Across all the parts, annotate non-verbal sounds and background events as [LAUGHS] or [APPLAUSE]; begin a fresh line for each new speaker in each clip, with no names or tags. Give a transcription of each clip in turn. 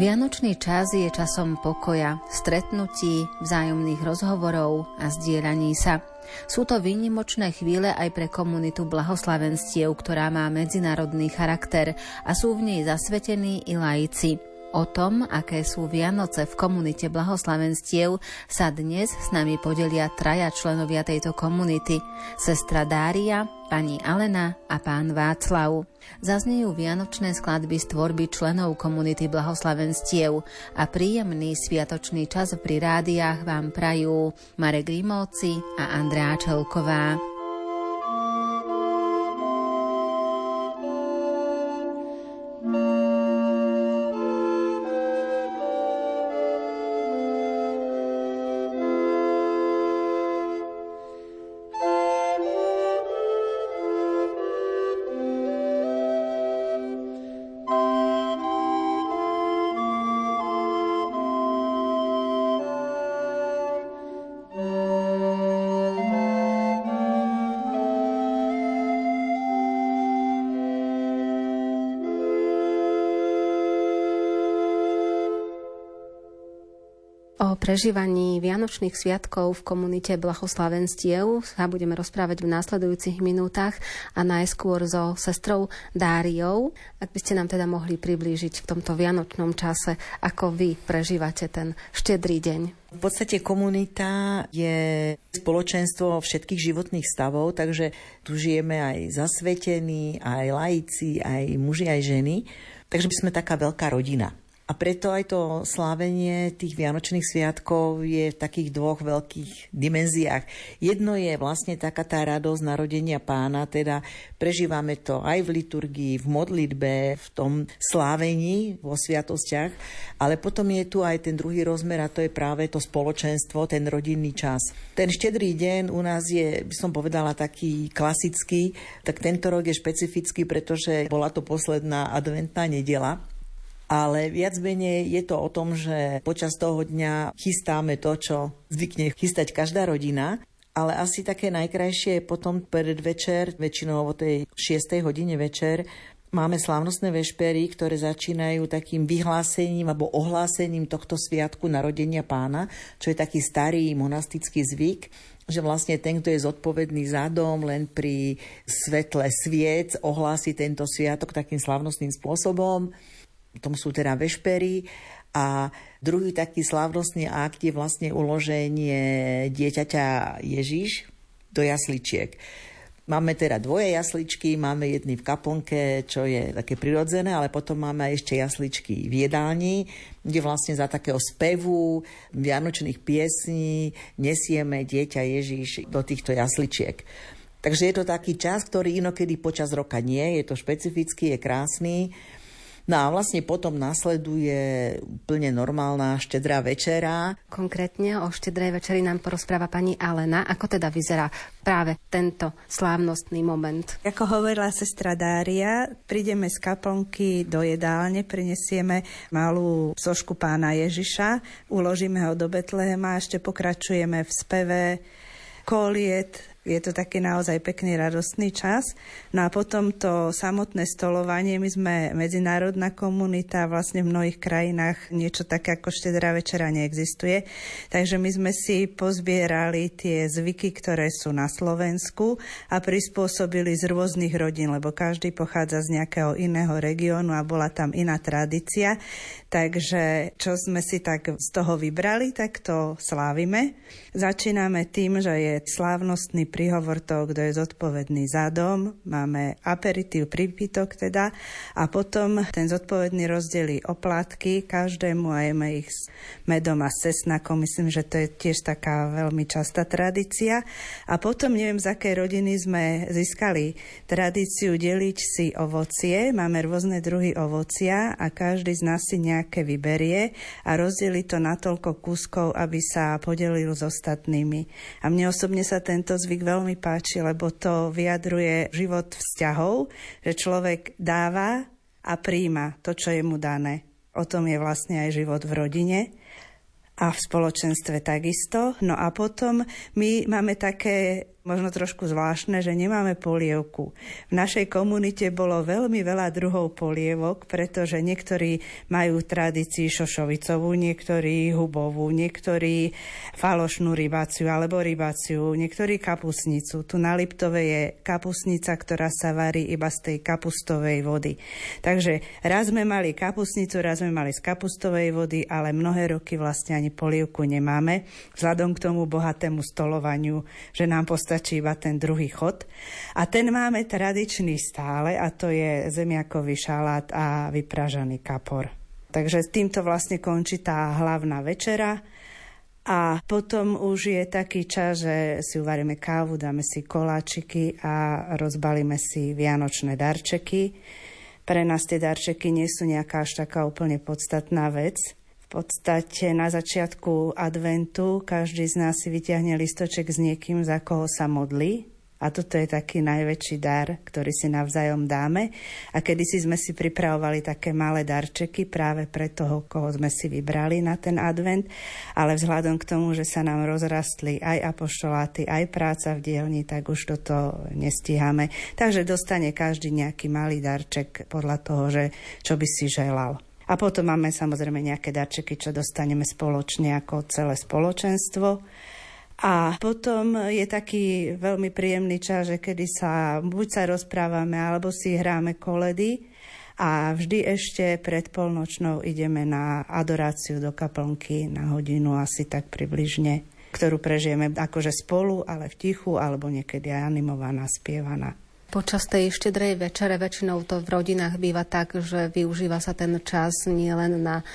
Vianočný čas je časom pokoja, stretnutí, vzájomných rozhovorov a zdieľaní sa. Sú to výnimočné chvíle aj pre komunitu blahoslavenstiev, ktorá má medzinárodný charakter a sú v nej zasvetení i laici. O tom, aké sú Vianoce v komunite blahoslavenstiev, sa dnes s nami podelia traja členovia tejto komunity. Sestra Dária, pani Alena a pán Václav. Zaznejú vianočné skladby z tvorby členov komunity blahoslavenstiev a príjemný sviatočný čas pri rádiách vám prajú Marek Rimóci a Andrea Čelková. Prežívaní Vianočných sviatkov v komunite Blahoslavenstiev sa budeme rozprávať v následujúcich minútach a najskôr so sestrou Dáriou. Ak by ste nám teda mohli priblížiť v tomto Vianočnom čase, ako vy prežívate ten štedrý deň.
V podstate komunita je spoločenstvo všetkých životných stavov, takže tu žijeme aj zasvetení, aj laici, aj muži, aj ženy. Takže by sme taká veľká rodina. A preto aj to slávenie tých Vianočných sviatkov je v takých dvoch veľkých dimenziách. Jedno je vlastne taká tá radosť narodenia pána, teda prežívame to aj v liturgii, v modlitbe, v tom slávení, vo sviatostiach, ale potom je tu aj ten druhý rozmer a to je práve to spoločenstvo, ten rodinný čas. Ten štedrý deň u nás je, by som povedala, taký klasický, tak tento rok je špecifický, pretože bola to posledná adventná nedela ale viac menej je to o tom, že počas toho dňa chystáme to, čo zvykne chystať každá rodina, ale asi také najkrajšie je potom predvečer, väčšinou o tej 6. hodine večer, Máme slávnostné vešpery, ktoré začínajú takým vyhlásením alebo ohlásením tohto sviatku narodenia pána, čo je taký starý monastický zvyk, že vlastne ten, kto je zodpovedný za dom, len pri svetle sviec ohlási tento sviatok takým slávnostným spôsobom tom sú teda vešpery a druhý taký slávnostný akt je vlastne uloženie dieťaťa Ježiš do jasličiek. Máme teda dvoje jasličky, máme jedny v kaplnke, čo je také prirodzené, ale potom máme ešte jasličky v jedálni, kde vlastne za takého spevu vianočných piesní nesieme dieťa Ježiš do týchto jasličiek. Takže je to taký čas, ktorý inokedy počas roka nie, je to špecifický, je krásny. No a vlastne potom nasleduje úplne normálna štedrá večera.
Konkrétne o štedrej večeri nám porozpráva pani Alena. Ako teda vyzerá práve tento slávnostný moment?
Ako hovorila sestra Dária, prídeme z kaplnky do jedálne, prinesieme malú sošku pána Ježiša, uložíme ho do Betlehema a ešte pokračujeme v speve koliet, je to taký naozaj pekný, radostný čas. No a potom to samotné stolovanie, my sme medzinárodná komunita, vlastne v mnohých krajinách niečo také ako štedrá večera neexistuje. Takže my sme si pozbierali tie zvyky, ktoré sú na Slovensku a prispôsobili z rôznych rodín, lebo každý pochádza z nejakého iného regiónu a bola tam iná tradícia. Takže čo sme si tak z toho vybrali, tak to slávime. Začíname tým, že je slávnostný príhovor toho, kto je zodpovedný za dom. Máme aperitív, prípitok teda. A potom ten zodpovedný rozdelí oplatky každému a jeme ich s medom a cesnakom. Myslím, že to je tiež taká veľmi častá tradícia. A potom neviem, z akej rodiny sme získali tradíciu deliť si ovocie. Máme rôzne druhy ovocia a každý z nás si nejak nejaké vyberie a rozdeli to na toľko kúskov, aby sa podelil s ostatnými. A mne osobne sa tento zvyk veľmi páči, lebo to vyjadruje život vzťahov, že človek dáva a príjma to, čo je mu dané. O tom je vlastne aj život v rodine a v spoločenstve takisto. No a potom my máme také možno trošku zvláštne, že nemáme polievku. V našej komunite bolo veľmi veľa druhov polievok, pretože niektorí majú tradícii šošovicovú, niektorí hubovú, niektorí falošnú rybáciu alebo rybáciu, niektorí kapusnicu. Tu na Liptove je kapusnica, ktorá sa varí iba z tej kapustovej vody. Takže raz sme mali kapusnicu, raz sme mali z kapustovej vody, ale mnohé roky vlastne ani polievku nemáme, vzhľadom k tomu bohatému stolovaniu, že nám postačí iba ten druhý chod. A ten máme tradičný stále a to je zemiakový šalát a vypražaný kapor. Takže týmto vlastne končí tá hlavná večera. A potom už je taký čas, že si uvaríme kávu, dáme si koláčiky a rozbalíme si vianočné darčeky. Pre nás tie darčeky nie sú nejaká až taká úplne podstatná vec podstate na začiatku adventu každý z nás si vyťahne listoček s niekým, za koho sa modlí. A toto je taký najväčší dar, ktorý si navzájom dáme. A kedysi sme si pripravovali také malé darčeky práve pre toho, koho sme si vybrali na ten advent. Ale vzhľadom k tomu, že sa nám rozrastli aj apoštoláty, aj práca v dielni, tak už toto nestíhame. Takže dostane každý nejaký malý darček podľa toho, že čo by si želal. A potom máme samozrejme nejaké darčeky, čo dostaneme spoločne ako celé spoločenstvo. A potom je taký veľmi príjemný čas, že kedy sa buď sa rozprávame, alebo si hráme koledy. A vždy ešte pred polnočnou ideme na adoráciu do kaplnky na hodinu asi tak približne, ktorú prežijeme akože spolu, ale v tichu, alebo niekedy aj animovaná, spievaná.
Počas tej štedrej večere väčšinou to v rodinách býva tak, že využíva sa ten čas nielen na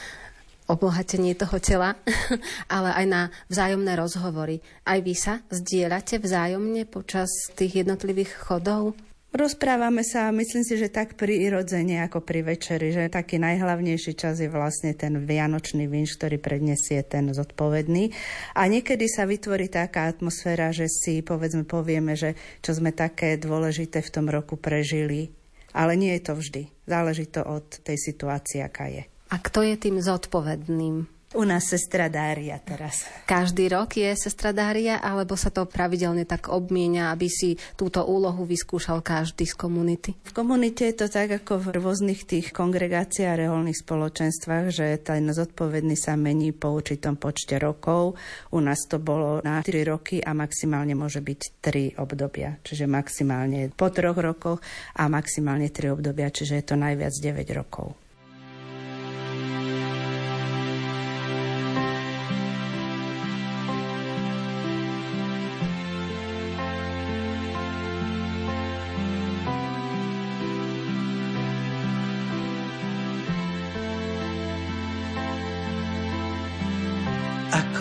obohatenie toho tela, [LAUGHS] ale aj na vzájomné rozhovory. Aj vy sa zdieľate vzájomne počas tých jednotlivých chodov?
Rozprávame sa, myslím si, že tak prirodzene ako pri večeri, že taký najhlavnejší čas je vlastne ten vianočný vinš, ktorý predniesie ten zodpovedný. A niekedy sa vytvorí taká atmosféra, že si povedzme povieme, že čo sme také dôležité v tom roku prežili. Ale nie je to vždy. Záleží to od tej situácie, aká je.
A kto je tým zodpovedným?
U nás sestra Dária teraz.
Každý rok je sestra Dária, alebo sa to pravidelne tak obmienia, aby si túto úlohu vyskúšal každý z komunity?
V komunite je to tak, ako v rôznych tých kongregáciách a reholných spoločenstvách, že ten zodpovedný sa mení po určitom počte rokov. U nás to bolo na 3 roky a maximálne môže byť 3 obdobia. Čiže maximálne po troch rokoch a maximálne 3 obdobia, čiže je to najviac 9 rokov.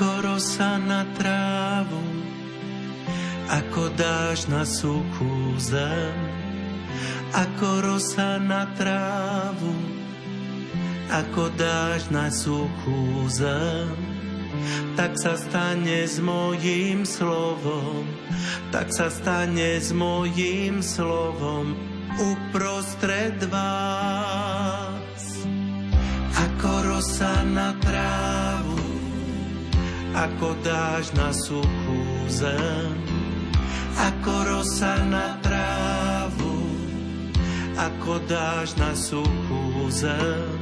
Rosa na trávu, ako dáš na suchú zem, ako rosa na trávu, ako dáš na suchú zem. Tak sa stane s mojím slovom, tak sa stane s mojím slovom uprostred vás. Ako rosa na ako dáš na suchú zem, ako rosa na trávu, ako dáš na suchú zem.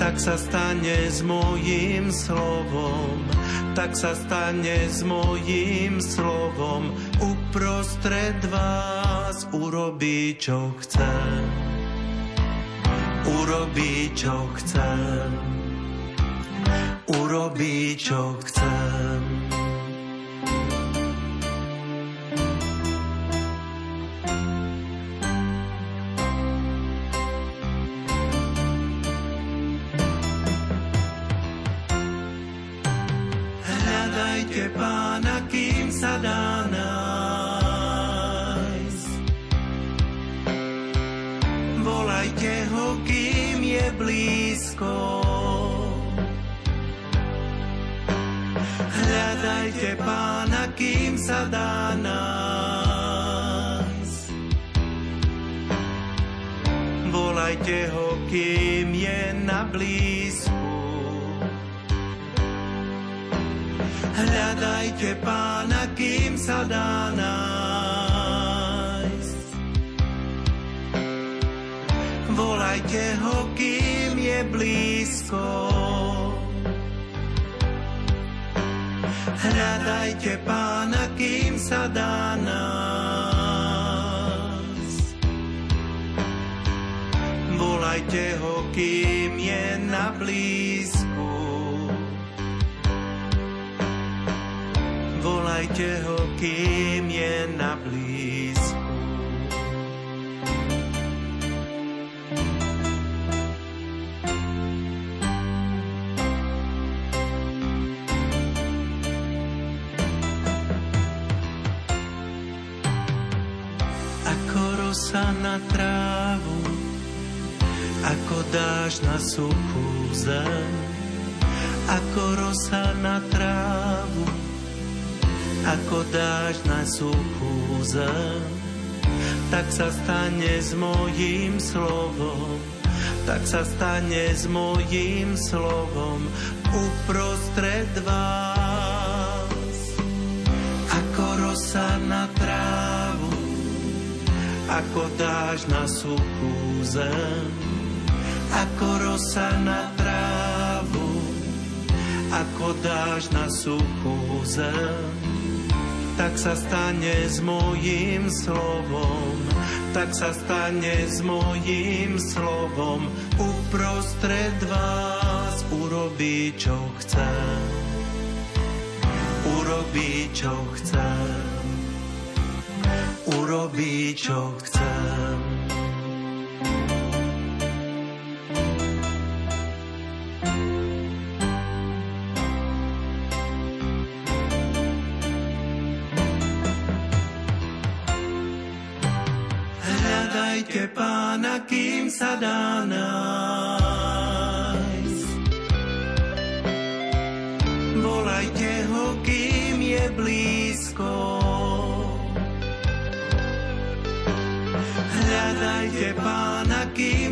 Tak sa stane s mojím slovom, tak sa stane s mojím slovom. Uprostred vás urobí, čo chcem. Urobí, čo chcem urobí, čo chcem. Hľadajte pána, kým sa dá nájsť. Volajte ho, kým je blízko. Kým sa dá nájsť. Volajte ho, kým je na blízku. Hľadajte pána, kým sa dá nájsť. Volajte ho, kým je blízko. Hľadajte pána, kým sa dá nájsť. Volajte ho, kým je na blízko. volajte ho, kým je na blízku. Ako rosa na trávu, ako dáš na suchú zem, ako rosa na trávu, ako dáš na suchú zem. Tak sa stane s mojím slovom, tak sa stane s mojím slovom uprostred vás. Ako rosa na trávu, ako dáš na suchú zem, ako rosa na trávu, ako dáš na suchú zem tak sa stane s mojím slovom, tak sa stane s mojím slovom. Uprostred vás urobí, čo chce. Urobí, čo chce. Urobí, čo chcem. sa dá nájsť.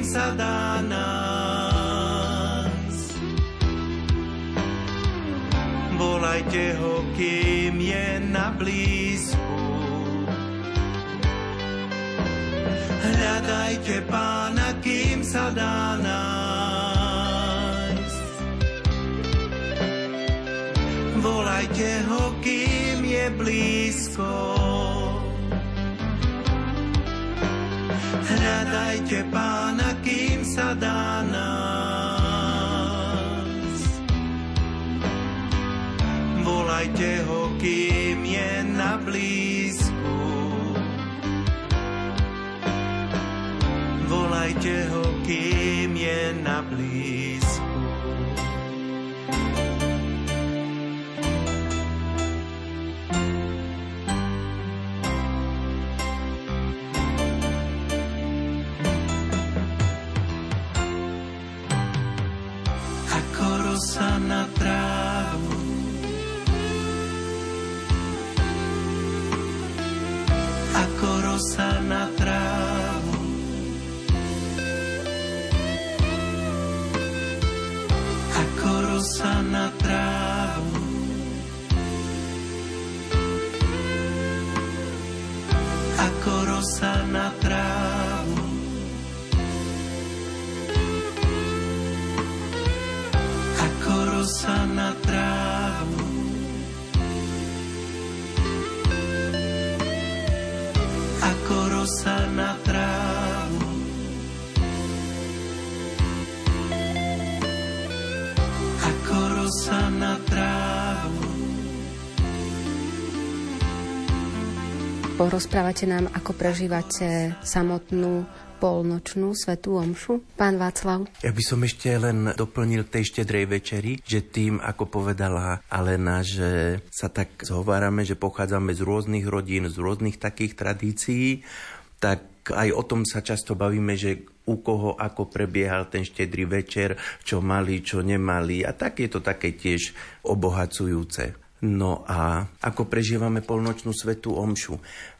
Sa dá nájsť. Volajte ho, kým je na blízku. Hľadajte pána, kým sa dá nájsť. Volajte ho, kým je blízko. Hľadajte pána, kým sa dá nájsť. Volajte ho, kým je na blízko. volajte ho, kým je na blízku. Ako rosa na trávu. rosa na
Porozprávate nám, ako prežívate samotnú polnočnú svetú omšu. Pán Václav.
Ja by som ešte len doplnil tej štedrej večeri, že tým, ako povedala Alena, že sa tak zhovárame, že pochádzame z rôznych rodín, z rôznych takých tradícií, tak aj o tom sa často bavíme, že u koho ako prebiehal ten štedrý večer, čo mali, čo nemali a tak je to také tiež obohacujúce. No a ako prežívame polnočnú svetú omšu?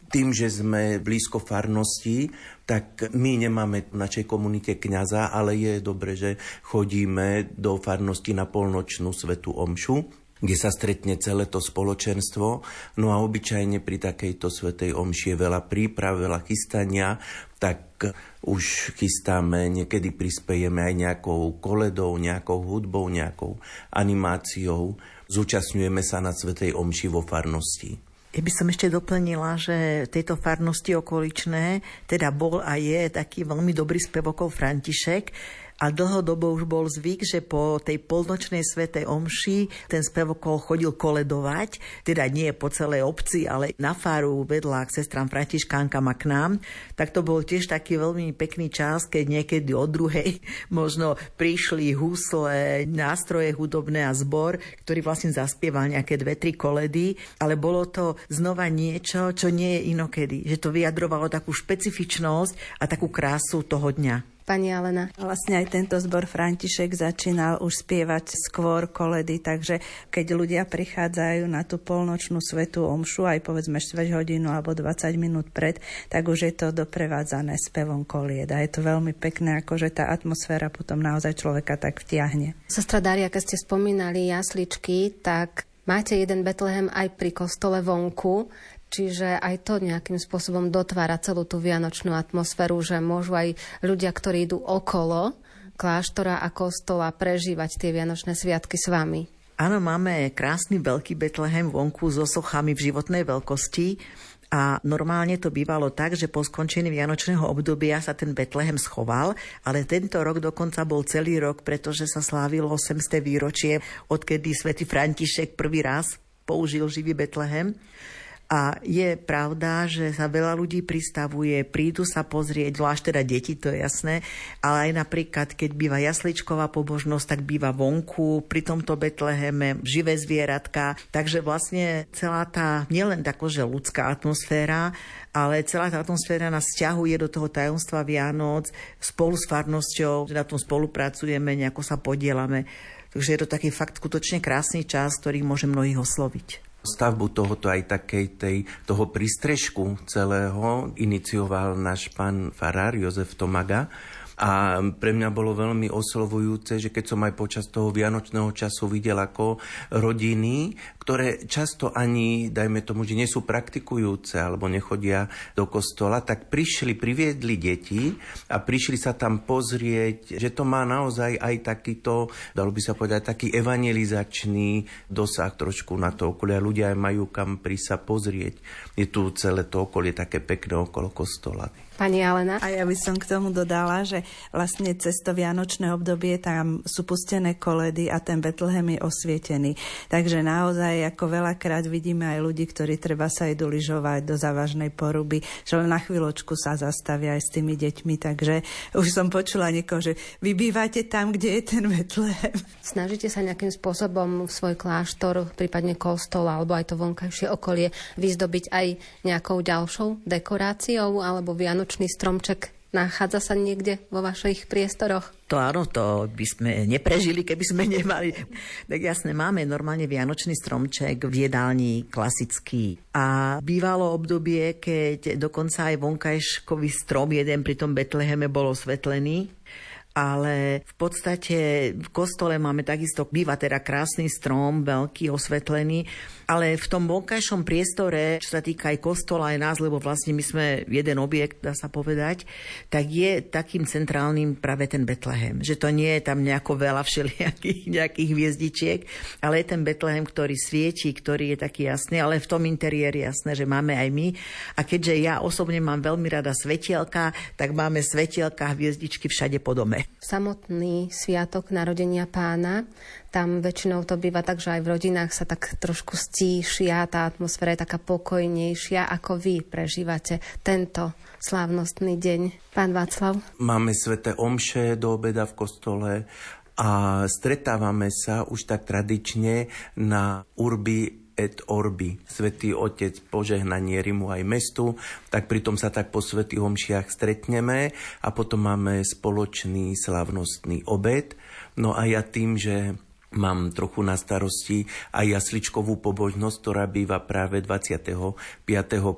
Tým, že sme blízko farnosti, tak my nemáme v našej komunite kňaza, ale je dobre, že chodíme do farnosti na polnočnú svetú omšu
kde sa stretne celé to spoločenstvo. No a obyčajne pri takejto svetej omši je veľa príprav, veľa chystania, tak už chystáme, niekedy prispejeme aj nejakou koledou, nejakou hudbou, nejakou animáciou. Zúčastňujeme sa na svetej omši vo farnosti.
Ja by som ešte doplnila, že tejto farnosti okoličné teda bol a je taký veľmi dobrý spevokov František, a dlhodobo už bol zvyk, že po tej polnočnej svetej omši ten spevokol chodil koledovať, teda nie po celej obci, ale na faru vedľa k sestram Františkánkam a k nám. Tak to bol tiež taký veľmi pekný čas, keď niekedy od druhej [LAUGHS] možno prišli husle, nástroje hudobné a zbor, ktorý vlastne zaspieval nejaké dve, tri koledy, ale bolo to znova niečo, čo nie je inokedy. Že to vyjadrovalo takú špecifičnosť a takú krásu toho dňa
pani Alena?
Vlastne aj tento zbor František začínal už spievať skôr koledy, takže keď ľudia prichádzajú na tú polnočnú svetú omšu, aj povedzme 4 hodinu alebo 20 minút pred, tak už je to doprevádzané spevom kolied. A je to veľmi pekné, akože tá atmosféra potom naozaj človeka tak vtiahne.
Sestra Daria, keď ste spomínali jasličky, tak máte jeden Betlehem aj pri kostole vonku. Čiže aj to nejakým spôsobom dotvára celú tú vianočnú atmosféru, že môžu aj ľudia, ktorí idú okolo kláštora a kostola prežívať tie vianočné sviatky s vami.
Áno, máme krásny veľký Betlehem vonku so sochami v životnej veľkosti a normálne to bývalo tak, že po skončení Vianočného obdobia sa ten Betlehem schoval, ale tento rok dokonca bol celý rok, pretože sa slávilo 800. výročie, odkedy svätý František prvý raz použil živý Betlehem. A je pravda, že sa veľa ľudí pristavuje, prídu sa pozrieť, zvlášť teda deti, to je jasné, ale aj napríklad, keď býva jasličková pobožnosť, tak býva vonku, pri tomto Betleheme, živé zvieratka. Takže vlastne celá tá, nielen takože ľudská atmosféra, ale celá tá atmosféra nás stiahuje do toho tajomstva Vianoc spolu s farnosťou, na tom spolupracujeme, nejako sa podielame. Takže je to taký fakt skutočne krásny čas, ktorý môže mnohých osloviť.
Stavbu tohoto aj takej tej, toho prístrežku celého inicioval náš pán farár Jozef Tomaga, a pre mňa bolo veľmi oslovujúce, že keď som aj počas toho vianočného času videl ako rodiny, ktoré často ani, dajme tomu, že nie sú praktikujúce alebo nechodia do kostola, tak prišli, priviedli deti a prišli sa tam pozrieť, že to má naozaj aj takýto, dalo by sa povedať, taký evangelizačný dosah trošku na to okolie. A ľudia aj majú kam pri sa pozrieť. Je tu celé to okolie také pekné okolo kostola.
Pani Alena?
A ja by som k tomu dodala, že vlastne cez to vianočné obdobie tam sú pustené koledy a ten Betlehem je osvietený. Takže naozaj ako veľakrát vidíme aj ľudí, ktorí treba sa idú lyžovať do závažnej poruby, že len na chvíľočku sa zastavia aj s tými deťmi. Takže už som počula niekoho, že vy bývate tam, kde je ten Betlehem.
Snažíte sa nejakým spôsobom v svoj kláštor, prípadne kostol alebo aj to vonkajšie okolie vyzdobiť aj nejakou ďalšou dekoráciou alebo vianočnou vianočný stromček nachádza sa niekde vo vašich priestoroch?
To áno, to by sme neprežili, keby sme nemali. Tak jasne, máme normálne vianočný stromček v jedálni klasický. A bývalo obdobie, keď dokonca aj vonkajškový strom jeden pri tom Betleheme bol osvetlený ale v podstate v kostole máme takisto, býva teda krásny strom, veľký, osvetlený, ale v tom vonkajšom priestore, čo sa týka aj kostola, aj nás, lebo vlastne my sme jeden objekt, dá sa povedať, tak je takým centrálnym práve ten Betlehem. Že to nie je tam nejako veľa všelijakých [LAUGHS] nejakých hviezdičiek, ale je ten Betlehem, ktorý svieti, ktorý je taký jasný, ale v tom interiéri jasné, že máme aj my. A keďže ja osobne mám veľmi rada svetielka, tak máme svetielka hviezdičky všade po dome.
Samotný sviatok narodenia pána tam väčšinou to býva tak, že aj v rodinách sa tak trošku stíšia, tá atmosféra je taká pokojnejšia, ako vy prežívate tento slávnostný deň. Pán Václav?
Máme sveté omše do obeda v kostole a stretávame sa už tak tradične na urbi et orbi, svätý Otec, požehnanie Rimu aj mestu, tak pritom sa tak po svätých homšiach stretneme a potom máme spoločný slavnostný obed. No a ja tým, že
mám trochu na starosti aj jasličkovú pobožnosť, ktorá býva práve 25.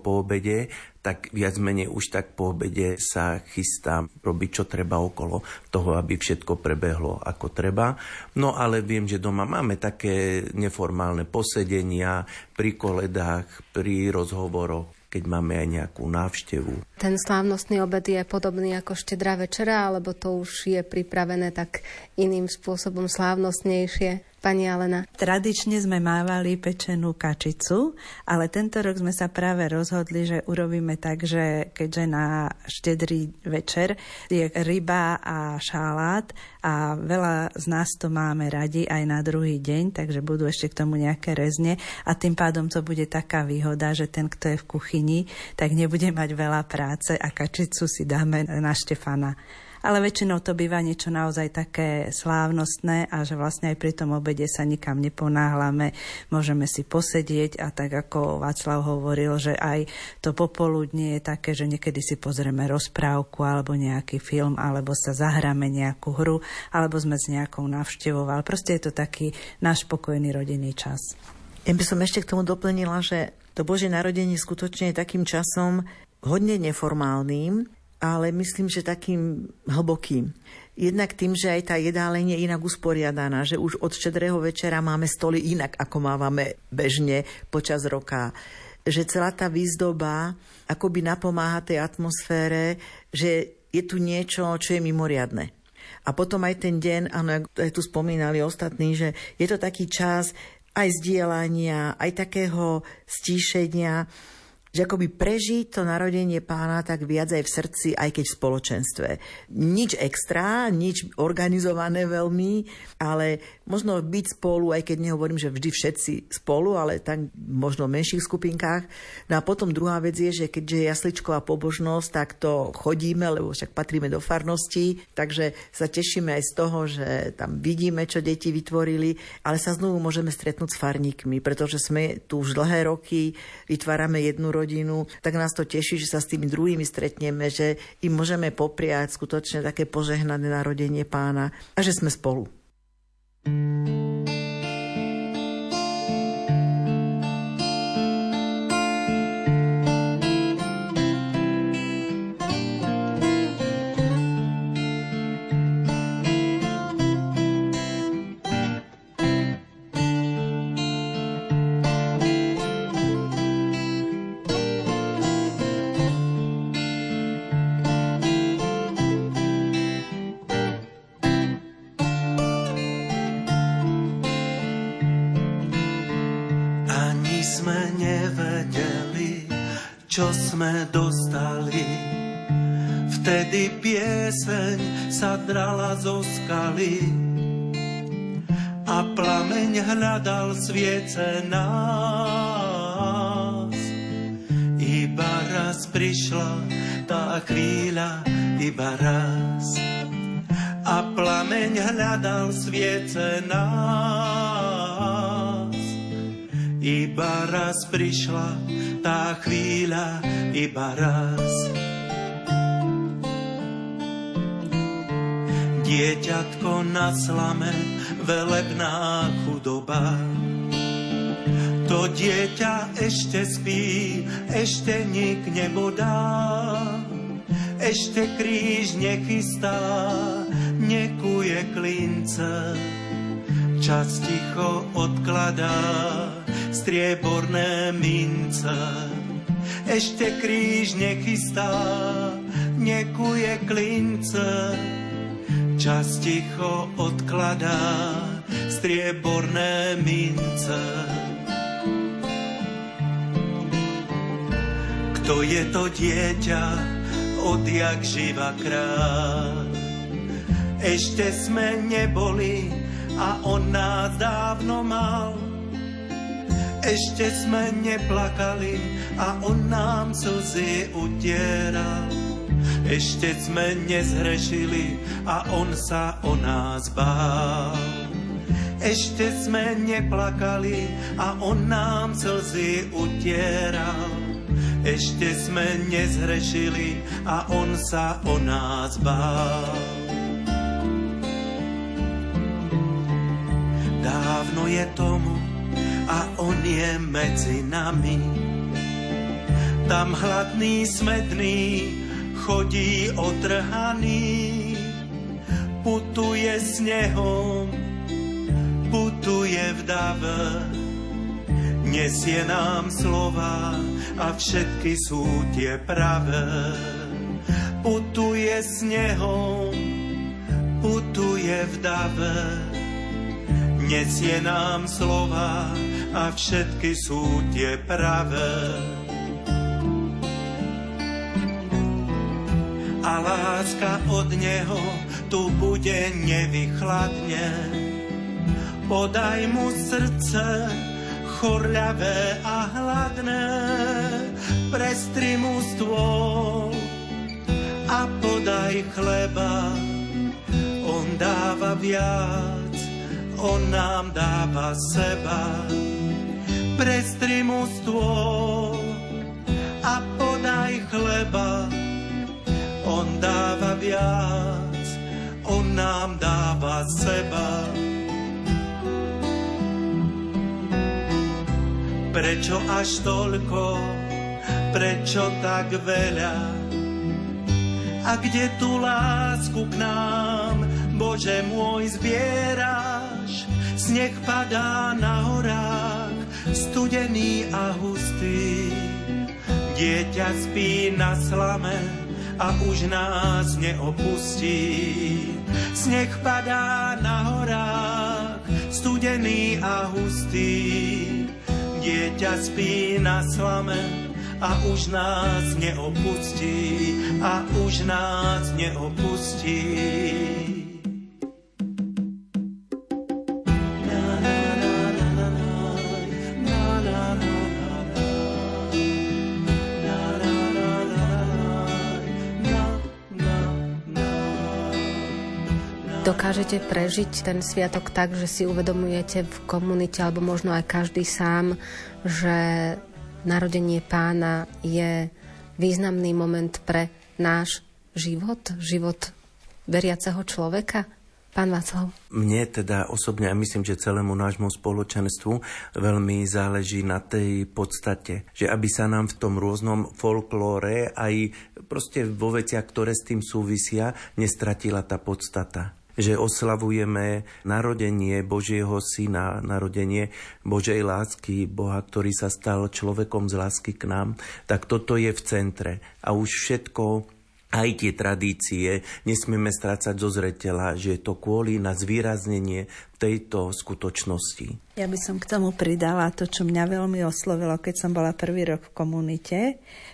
po obede, tak viac menej už tak po obede sa chystám robiť, čo treba okolo toho, aby všetko prebehlo ako treba. No ale viem, že doma máme také neformálne posedenia pri koledách, pri rozhovoroch keď máme aj nejakú návštevu.
Ten slávnostný obed je podobný ako štedrá večera, alebo to už je pripravené tak iným spôsobom slávnostnejšie? Pani Alena?
Tradične sme mávali pečenú kačicu, ale tento rok sme sa práve rozhodli, že urobíme tak, že keďže na štedrý večer je ryba a šalát a veľa z nás to máme radi aj na druhý deň, takže budú ešte k tomu nejaké rezne a tým pádom to bude taká výhoda, že ten, kto je v kuchyni, tak nebude mať veľa práce a kačicu si dáme na Štefana ale väčšinou to býva niečo naozaj také slávnostné a že vlastne aj pri tom obede sa nikam neponáhľame, môžeme si posedieť a tak ako Václav hovoril, že aj to popoludnie je také, že niekedy si pozrieme rozprávku alebo nejaký film, alebo sa zahráme nejakú hru, alebo sme s nejakou navštevou, ale proste je to taký náš pokojný rodinný čas.
Ja by som ešte k tomu doplnila, že to Božie narodenie skutočne je takým časom hodne neformálnym, ale myslím, že takým hlbokým. Jednak tým, že aj tá jedáleň je inak usporiadaná, že už od štedrého večera máme stoly inak, ako mávame bežne počas roka. Že celá tá výzdoba akoby napomáha tej atmosfére, že je tu niečo, čo je mimoriadne. A potom aj ten deň, áno, aj tu spomínali ostatní, že je to taký čas aj zdieľania, aj takého stíšenia, že akoby prežiť to narodenie pána tak viac aj v srdci, aj keď v spoločenstve. Nič extra, nič organizované veľmi, ale možno byť spolu, aj keď nehovorím, že vždy všetci spolu, ale tak možno v menších skupinkách. No a potom druhá vec je, že keďže je jasličková pobožnosť, tak to chodíme, lebo však patríme do farnosti, takže sa tešíme aj z toho, že tam vidíme, čo deti vytvorili, ale sa znovu môžeme stretnúť s farníkmi, pretože sme tu už dlhé roky, vytvárame jednu rodinu, tak nás to teší, že sa s tými druhými stretneme, že im môžeme popriať skutočne také požehnané narodenie pána a že sme spolu. thank you
sa drala zo skaly a plameň hľadal sviece nás. Iba raz prišla tá chvíľa, iba raz. A plameň hľadal sviece nás. Iba raz prišla tá chvíľa iba raz. Dieťatko na slame, velebná chudoba. To dieťa ešte spí, ešte nik nebodá. Ešte kríž nechystá, nekuje klince. Čas ticho odkladá, strieborné mince. Ešte kríž nechystá, nekuje klince, čas ticho odkladá strieborné mince. Kto je to dieťa, odjak živa krát? Ešte sme neboli a on nás dávno mal ešte sme neplakali a on nám slzy utieral. Ešte sme nezhrešili a on sa o nás bál. Ešte sme neplakali a on nám slzy utieral. Ešte sme nezhrešili a on sa o nás bál. Dávno je tomu a on je medzi nami. Tam hladný, smedný, chodí otrhaný, putuje snehom, putuje v dave, nesie nám slova a všetky sú tie pravé. Putuje snehom, putuje v dave, nesie nám slova a všetky sú tie pravé. A láska od neho tu bude nevychladne. Podaj mu srdce chorľavé a hladné, prestri mu stôl a podaj chleba. On dáva viac on nám dáva seba. Prestri mu stôl a podaj chleba. On dáva viac, on nám dáva seba. Prečo až toľko, prečo tak veľa? A kde tú lásku k nám, Bože môj, zbiera? Sneh padá na horách, studený a hustý. Dieťa spí na slame a už nás neopustí. Sneh padá na horách, studený a hustý. Dieťa spí na slame a už nás neopustí, a už nás neopustí.
Dokážete prežiť ten sviatok tak, že si uvedomujete v komunite, alebo možno aj každý sám, že narodenie pána je významný moment pre náš život, život veriaceho človeka? Pán Václav.
Mne teda osobne a myslím, že celému nášmu spoločenstvu veľmi záleží na tej podstate, že aby sa nám v tom rôznom folklóre aj proste vo veciach, ktoré s tým súvisia, nestratila tá podstata že oslavujeme narodenie Božieho Syna, narodenie Božej lásky, Boha, ktorý sa stal človekom z lásky k nám, tak toto je v centre. A už všetko aj tie tradície nesmieme strácať zo zretela, že je to kvôli na zvýraznenie tejto skutočnosti.
Ja by som k tomu pridala to, čo mňa veľmi oslovilo, keď som bola prvý rok v komunite.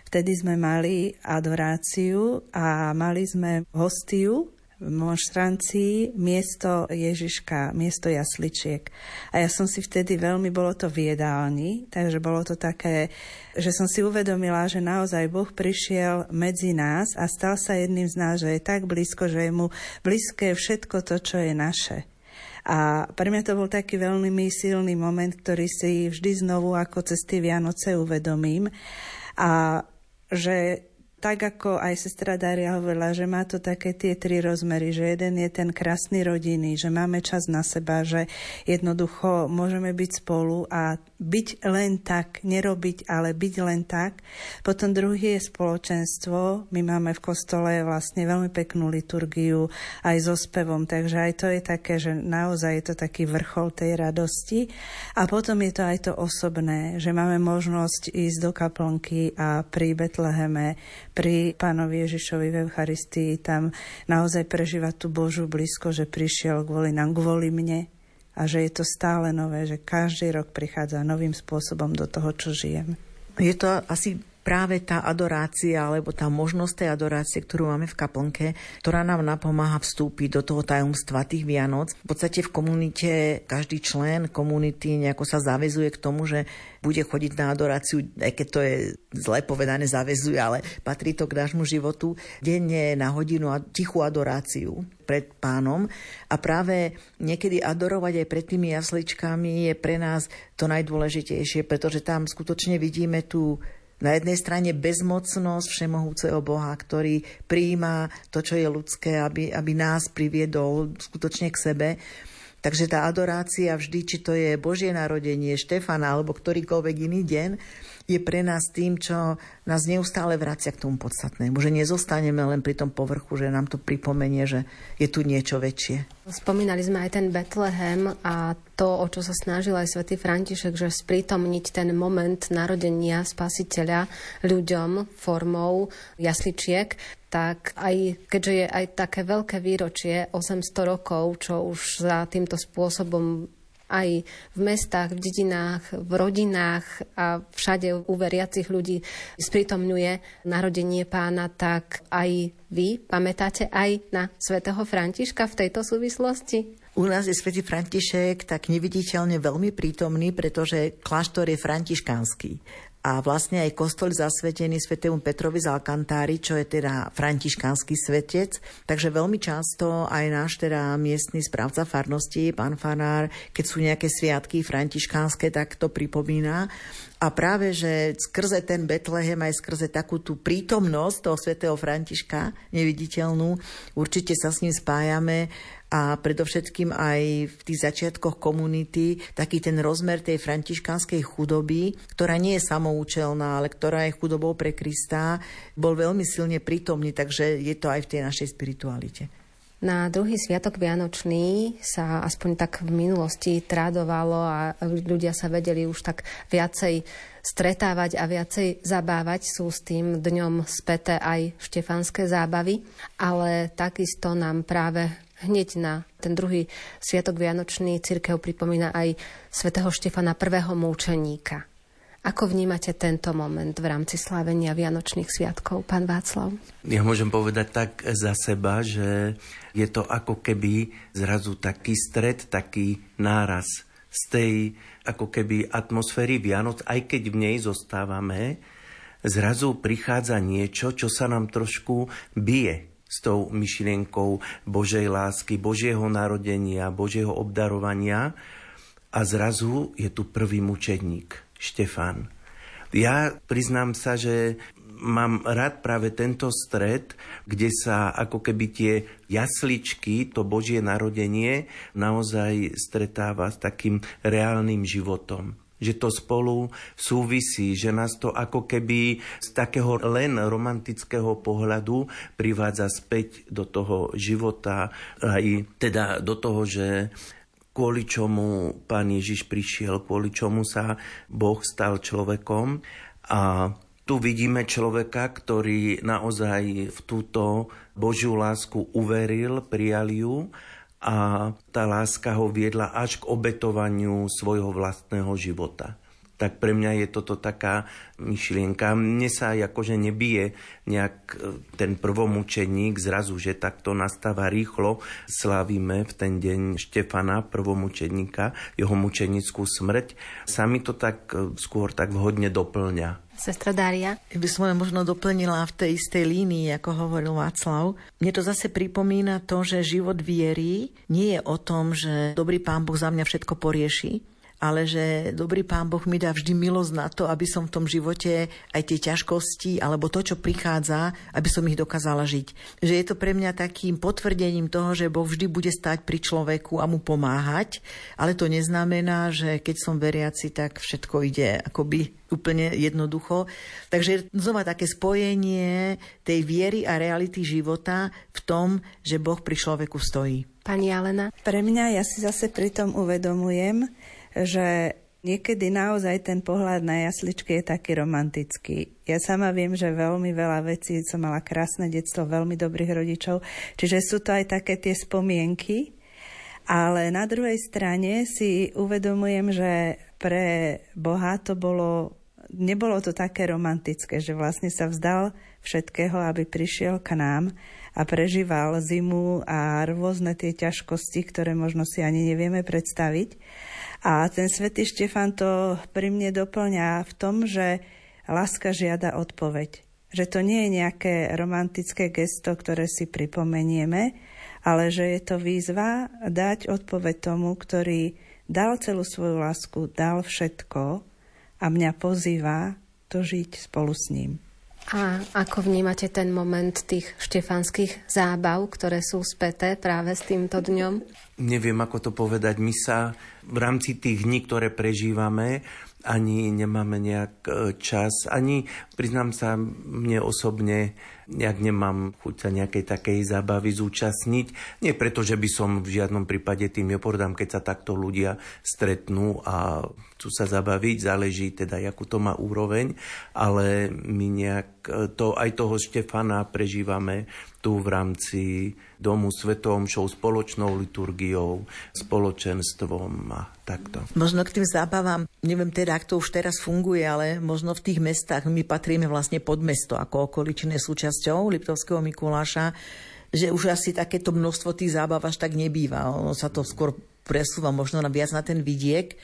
Vtedy sme mali adoráciu a mali sme hostiu, v monštrancii miesto Ježiška, miesto jasličiek. A ja som si vtedy veľmi, bolo to v jedálni, takže bolo to také, že som si uvedomila, že naozaj Boh prišiel medzi nás a stal sa jedným z nás, že je tak blízko, že je mu blízke všetko to, čo je naše. A pre mňa to bol taký veľmi silný moment, ktorý si vždy znovu ako cez tie Vianoce uvedomím. A že tak ako aj sestra Daria hovorila, že má to také tie tri rozmery, že jeden je ten krásny rodiny, že máme čas na seba, že jednoducho môžeme byť spolu a byť len tak, nerobiť, ale byť len tak. Potom druhý je spoločenstvo. My máme v kostole vlastne veľmi peknú liturgiu aj so spevom, takže aj to je také, že naozaj je to taký vrchol tej radosti. A potom je to aj to osobné, že máme možnosť ísť do kaplnky a pri Betleheme pri pánovi Ježišovi v Eucharistii tam naozaj prežívať tú Božú blízko, že prišiel kvôli nám, kvôli mne a že je to stále nové, že každý rok prichádza novým spôsobom do toho, čo žijem.
Je to asi práve tá adorácia alebo tá možnosť tej adorácie, ktorú máme v kaplnke, ktorá nám napomáha vstúpiť do toho tajomstva tých Vianoc. V podstate v komunite každý člen komunity nejako sa zavezuje k tomu, že bude chodiť na adoráciu, aj keď to je zle povedané, zavezuje, ale patrí to k nášmu životu, denne na hodinu a tichú adoráciu pred pánom. A práve niekedy adorovať aj pred tými jasličkami je pre nás to najdôležitejšie, pretože tam skutočne vidíme tú na jednej strane bezmocnosť všemohúceho Boha, ktorý prijíma to, čo je ľudské, aby, aby nás priviedol skutočne k sebe. Takže tá adorácia vždy, či to je Božie narodenie, Štefana alebo ktorýkoľvek iný deň, je pre nás tým, čo nás neustále vracia k tomu podstatnému. Že nezostaneme len pri tom povrchu, že nám to pripomenie, že je tu niečo väčšie.
Spomínali sme aj ten Betlehem a to, o čo sa snažil aj svätý František, že sprítomniť ten moment narodenia spasiteľa ľuďom formou jasličiek, tak aj keďže je aj také veľké výročie, 800 rokov, čo už za týmto spôsobom aj v mestách, v dedinách, v rodinách a všade u veriacich ľudí sprítomňuje narodenie pána, tak aj vy pamätáte aj na svätého Františka v tejto súvislosti?
U nás je svätý František tak neviditeľne veľmi prítomný, pretože kláštor je františkánsky a vlastne aj kostol zasvetený svetému Petrovi z Alkantári, čo je teda františkánsky svetec. Takže veľmi často aj náš teda miestny správca farnosti, pán Fanár, keď sú nejaké sviatky františkánske, tak to pripomína. A práve, že skrze ten Betlehem aj skrze takú tú prítomnosť toho svätého Františka, neviditeľnú, určite sa s ním spájame a predovšetkým aj v tých začiatkoch komunity taký ten rozmer tej františkanskej chudoby, ktorá nie je samoučelná, ale ktorá je chudobou pre Krista, bol veľmi silne prítomný, takže je to aj v tej našej spiritualite.
Na druhý sviatok Vianočný sa aspoň tak v minulosti tradovalo a ľudia sa vedeli už tak viacej stretávať a viacej zabávať. Sú s tým dňom späté aj štefanské zábavy, ale takisto nám práve hneď na ten druhý sviatok Vianočný církev pripomína aj svätého Štefana prvého múčeníka. Ako vnímate tento moment v rámci slávenia Vianočných sviatkov, pán Václav?
Ja môžem povedať tak za seba, že je to ako keby zrazu taký stred, taký náraz z tej ako keby atmosféry Vianoc, aj keď v nej zostávame, zrazu prichádza niečo, čo sa nám trošku bije s tou myšlienkou Božej lásky, Božieho narodenia, Božieho obdarovania a zrazu je tu prvý mučedník, Štefan. Ja priznám sa, že mám rád práve tento stred, kde sa ako keby tie jasličky, to Božie narodenie, naozaj stretáva s takým reálnym životom že to spolu súvisí, že nás to ako keby z takého len romantického pohľadu privádza späť do toho života, aj teda do toho, že kvôli čomu pán Ježiš prišiel, kvôli čomu sa Boh stal človekom. A tu vidíme človeka, ktorý naozaj v túto Božiu lásku uveril, prijal ju a tá láska ho viedla až k obetovaniu svojho vlastného života. Tak pre mňa je toto taká myšlienka. Mne sa akože nebije nejak e, ten prvomučeník zrazu, že takto nastáva rýchlo. Slavíme v ten deň Štefana, prvomučeníka, jeho mučenickú smrť. Sa mi to tak e, skôr tak vhodne doplňa.
Sestra Dária?
By som len možno doplnila v tej istej línii, ako hovoril Václav. Mne to zase pripomína to, že život viery nie je o tom, že dobrý pán Boh za mňa všetko porieši, ale že dobrý pán Boh mi dá vždy milosť na to, aby som v tom živote aj tie ťažkosti alebo to, čo prichádza, aby som ich dokázala žiť. Že je to pre mňa takým potvrdením toho, že Boh vždy bude stať pri človeku a mu pomáhať, ale to neznamená, že keď som veriaci, tak všetko ide akoby úplne jednoducho. Takže znova také spojenie tej viery a reality života v tom, že Boh pri človeku stojí.
Pani Alena?
Pre mňa ja si zase pri tom uvedomujem, že niekedy naozaj ten pohľad na jasličky je taký romantický. Ja sama viem, že veľmi veľa vecí, som mala krásne detstvo, veľmi dobrých rodičov, čiže sú to aj také tie spomienky, ale na druhej strane si uvedomujem, že pre Boha to bolo, nebolo to také romantické, že vlastne sa vzdal všetkého, aby prišiel k nám a prežíval zimu a rôzne tie ťažkosti, ktoré možno si ani nevieme predstaviť. A ten svätý Štefan to pri mne doplňa v tom, že láska žiada odpoveď. Že to nie je nejaké romantické gesto, ktoré si pripomenieme, ale že je to výzva dať odpoveď tomu, ktorý dal celú svoju lásku, dal všetko a mňa pozýva to žiť spolu s ním.
A ako vnímate ten moment tých štefanských zábav, ktoré sú späté práve s týmto dňom?
Neviem, ako to povedať. My sa v rámci tých dní, ktoré prežívame, ani nemáme nejak e, čas, ani priznám sa mne osobne, nejak nemám chuť sa nejakej takej zábavy zúčastniť. Nie preto, že by som v žiadnom prípade tým nepordám, keď sa takto ľudia stretnú a chcú sa zabaviť, záleží teda, akú to má úroveň, ale my nejak e, to, aj toho Štefana prežívame tu v rámci domu svetomšou, spoločnou liturgiou, spoločenstvom a takto.
Možno k tým zábavám, neviem teda, ak to už teraz funguje, ale možno v tých mestách, my patríme vlastne pod mesto ako okoličné súčasťou Liptovského Mikuláša, že už asi takéto množstvo tých zábav až tak nebýva. Ono sa to skôr presúva možno na viac na ten vidiek.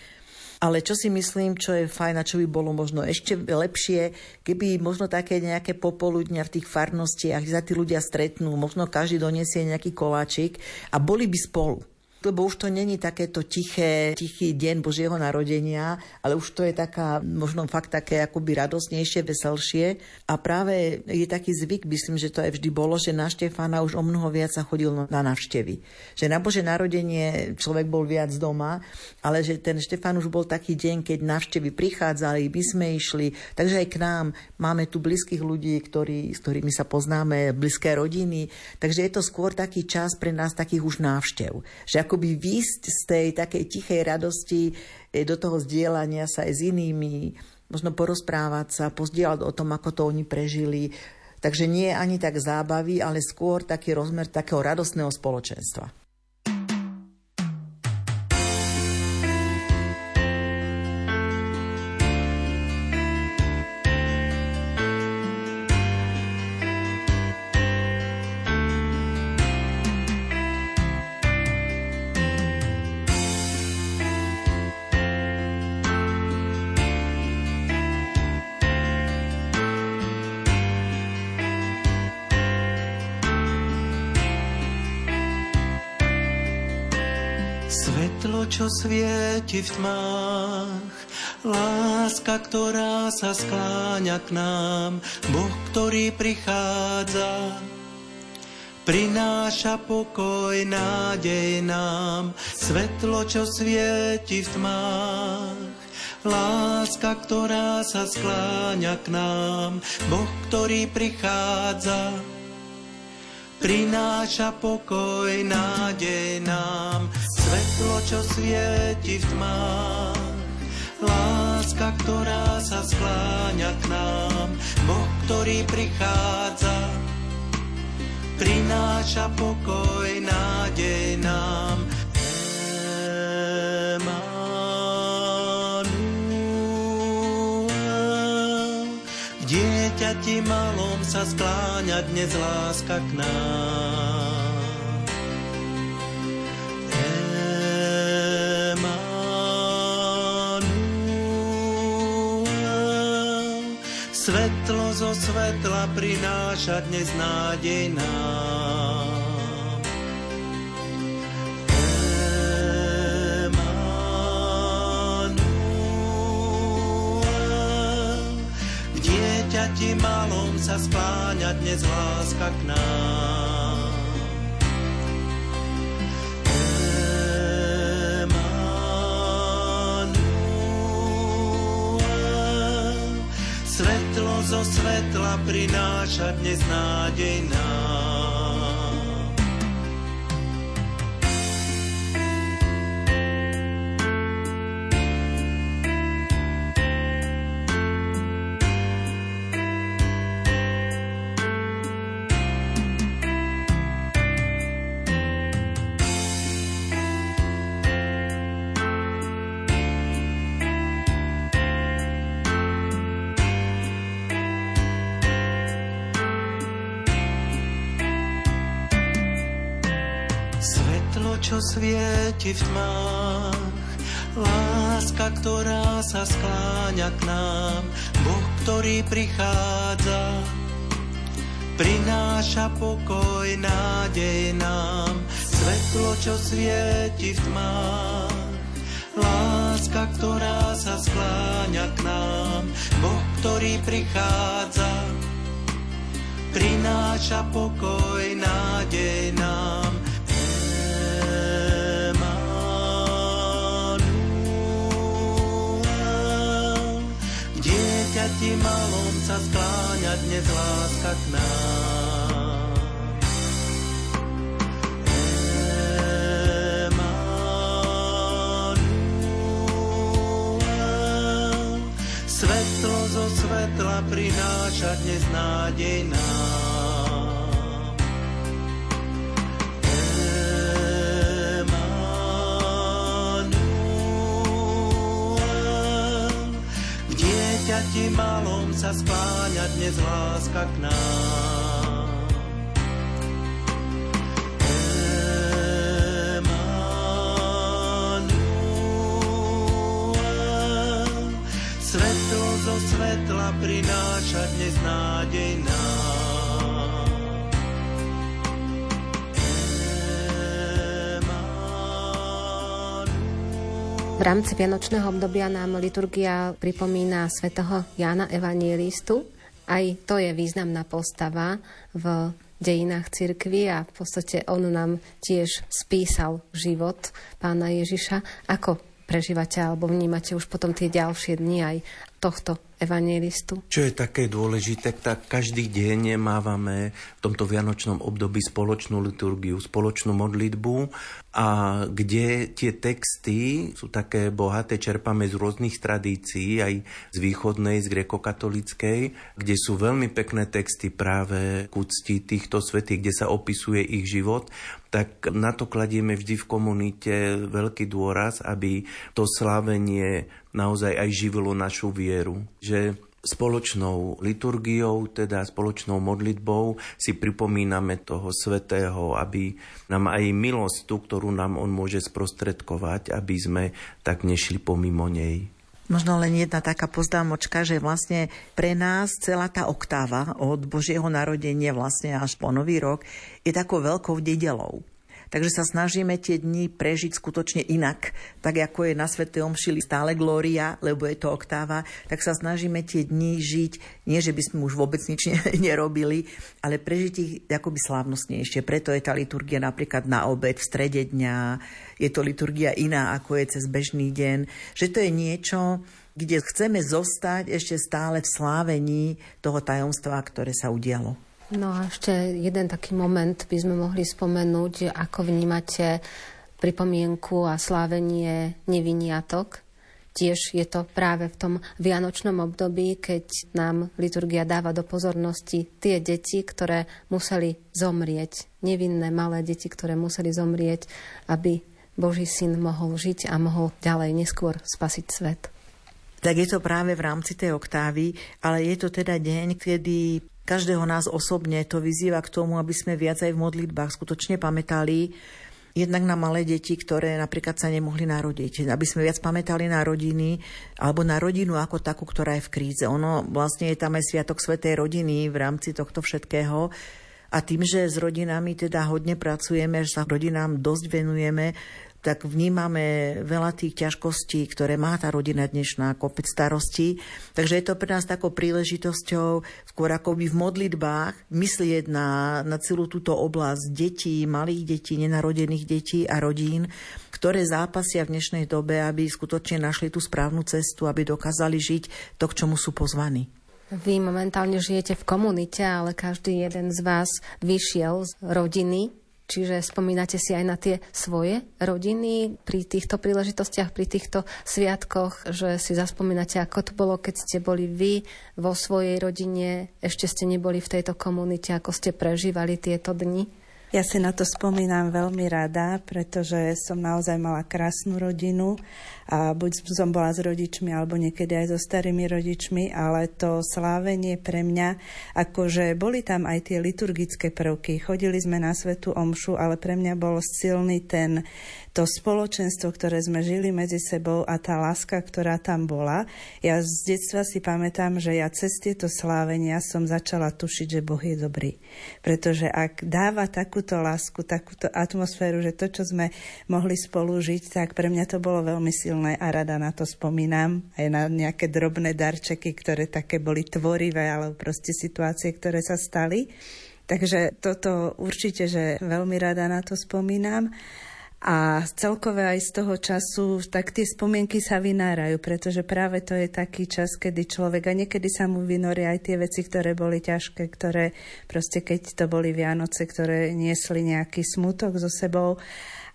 Ale čo si myslím, čo je fajn a čo by bolo možno ešte lepšie, keby možno také nejaké popoludňa v tých farnostiach, kde sa tí ľudia stretnú, možno každý donesie nejaký koláčik a boli by spolu lebo už to není takéto tiché, tichý deň Božieho narodenia, ale už to je taká, možno fakt také akoby radosnejšie, veselšie. A práve je taký zvyk, myslím, že to aj vždy bolo, že na Štefana už o mnoho viac sa chodil na návštevy. Že na Bože narodenie človek bol viac doma, ale že ten Štefan už bol taký deň, keď návštevy prichádzali, my sme išli, takže aj k nám máme tu blízkych ľudí, ktorí, s ktorými sa poznáme, blízke rodiny, takže je to skôr taký čas pre nás takých už návštev. Že ako akoby výsť z tej takej tichej radosti e, do toho zdieľania sa aj s inými, možno porozprávať sa, pozdieľať o tom, ako to oni prežili. Takže nie ani tak zábavy, ale skôr taký rozmer takého radostného spoločenstva.
Svieti v tmách, láska, ktorá sa skláňa k nám, Boh, ktorý prichádza, prináša pokoj, nádej nám, svetlo, čo svieti v tmách. Láska, ktorá sa skláňa k nám, Boh, ktorý prichádza, prináša pokoj, nádej nám, svetlo, čo svieti v tmách. Láska, ktorá sa skláňa k nám, Boh, ktorý prichádza, prináša pokoj, nádej nám, dieťati malom sa skláňa dnes láska k nám. Svetlo zo svetla prináša dnes nádej nám. dieťati malom sa skláňa dnes láska k nám. Svetlo zo svetla prináša dnes nádej nám. Svieti v tmách. Láska, ktorá sa skláňa k nám, Boh, ktorý prichádza, prináša pokoj, nádej nám, svetlo, čo svieti v tmách. Láska, ktorá sa skláňa k nám, Boh, ktorý prichádza, prináša pokoj, nádej nám. Dieťati malom sa skláňa dnes láska k nám. Emanuel, Svetlo zo svetla prináša dnes nádej nám. Dieťati malom sa skláňa dnes láska k nám. Emanuel, Svetlo zo svetla prináša dnes nádej nám.
V rámci Vianočného obdobia nám liturgia pripomína svätého Jána Evangelistu. Aj to je významná postava v dejinách cirkvi a v podstate on nám tiež spísal život pána Ježiša. Ako prežívate alebo vnímate už potom tie ďalšie dni aj tohto evangelistu?
Čo je také dôležité, tak každý deň mávame v tomto vianočnom období spoločnú liturgiu, spoločnú modlitbu a kde tie texty sú také bohaté, čerpame z rôznych tradícií, aj z východnej, z grekokatolickej, kde sú veľmi pekné texty práve k úcti týchto svetých, kde sa opisuje ich život, tak na to kladieme vždy v komunite veľký dôraz, aby to slávenie naozaj aj živilo našu vieru. Že spoločnou liturgiou, teda spoločnou modlitbou si pripomíname toho svetého, aby nám aj milosť, tú, ktorú nám on môže sprostredkovať, aby sme tak nešli pomimo nej.
Možno len jedna taká pozdámočka, že vlastne pre nás celá tá oktáva od Božieho narodenia vlastne až po Nový rok je takou veľkou nedelou. Takže sa snažíme tie dni prežiť skutočne inak. Tak ako je na Svete Omšili stále glória, lebo je to oktáva, tak sa snažíme tie dni žiť, nie že by sme už vôbec nič [LAUGHS] nerobili, ale prežiť ich akoby slávnostnejšie. Preto je tá liturgia napríklad na obed, v strede dňa, je to liturgia iná, ako je cez bežný deň. Že to je niečo, kde chceme zostať ešte stále v slávení toho tajomstva, ktoré sa udialo.
No a ešte jeden taký moment by sme mohli spomenúť, ako vnímate pripomienku a slávenie neviniatok. Tiež je to práve v tom vianočnom období, keď nám liturgia dáva do pozornosti tie deti, ktoré museli zomrieť. Nevinné malé deti, ktoré museli zomrieť, aby Boží syn mohol žiť a mohol ďalej neskôr spasiť svet.
Tak je to práve v rámci tej oktávy, ale je to teda deň, kedy každého nás osobne to vyzýva k tomu, aby sme viac aj v modlitbách skutočne pamätali jednak na malé deti, ktoré napríklad sa nemohli narodiť. Aby sme viac pamätali na rodiny alebo na rodinu ako takú, ktorá je v kríze. Ono vlastne je tam aj Sviatok Svetej rodiny v rámci tohto všetkého. A tým, že s rodinami teda hodne pracujeme, že sa rodinám dosť venujeme, tak vnímame veľa tých ťažkostí, ktoré má tá rodina dnešná, kopec starostí. Takže je to pre nás takou príležitosťou skôr akoby v modlitbách myslieť na, na celú túto oblasť detí, malých detí, nenarodených detí a rodín, ktoré zápasia v dnešnej dobe, aby skutočne našli tú správnu cestu, aby dokázali žiť to, k čomu sú pozvaní.
Vy momentálne žijete v komunite, ale každý jeden z vás vyšiel z rodiny, Čiže spomínate si aj na tie svoje rodiny pri týchto príležitostiach, pri týchto sviatkoch, že si zaspomínate, ako to bolo, keď ste boli vy vo svojej rodine, ešte ste neboli v tejto komunite, ako ste prežívali tieto dni?
Ja si na to spomínam veľmi rada, pretože som naozaj mala krásnu rodinu a buď som bola s rodičmi, alebo niekedy aj so starými rodičmi, ale to slávenie pre mňa, akože boli tam aj tie liturgické prvky. Chodili sme na svetu omšu, ale pre mňa bol silný ten to spoločenstvo, ktoré sme žili medzi sebou a tá láska, ktorá tam bola. Ja z detstva si pamätám, že ja cez tieto slávenia som začala tušiť, že Boh je dobrý. Pretože ak dáva takú takúto lásku, takúto atmosféru, že to, čo sme mohli spolu žiť, tak pre mňa to bolo veľmi silné a rada na to spomínam. Aj na nejaké drobné darčeky, ktoré také boli tvorivé, alebo proste situácie, ktoré sa stali. Takže toto určite, že veľmi rada na to spomínam. A celkové aj z toho času, tak tie spomienky sa vynárajú, pretože práve to je taký čas, kedy človek, a niekedy sa mu vynoria aj tie veci, ktoré boli ťažké, ktoré proste keď to boli Vianoce, ktoré niesli nejaký smutok so sebou,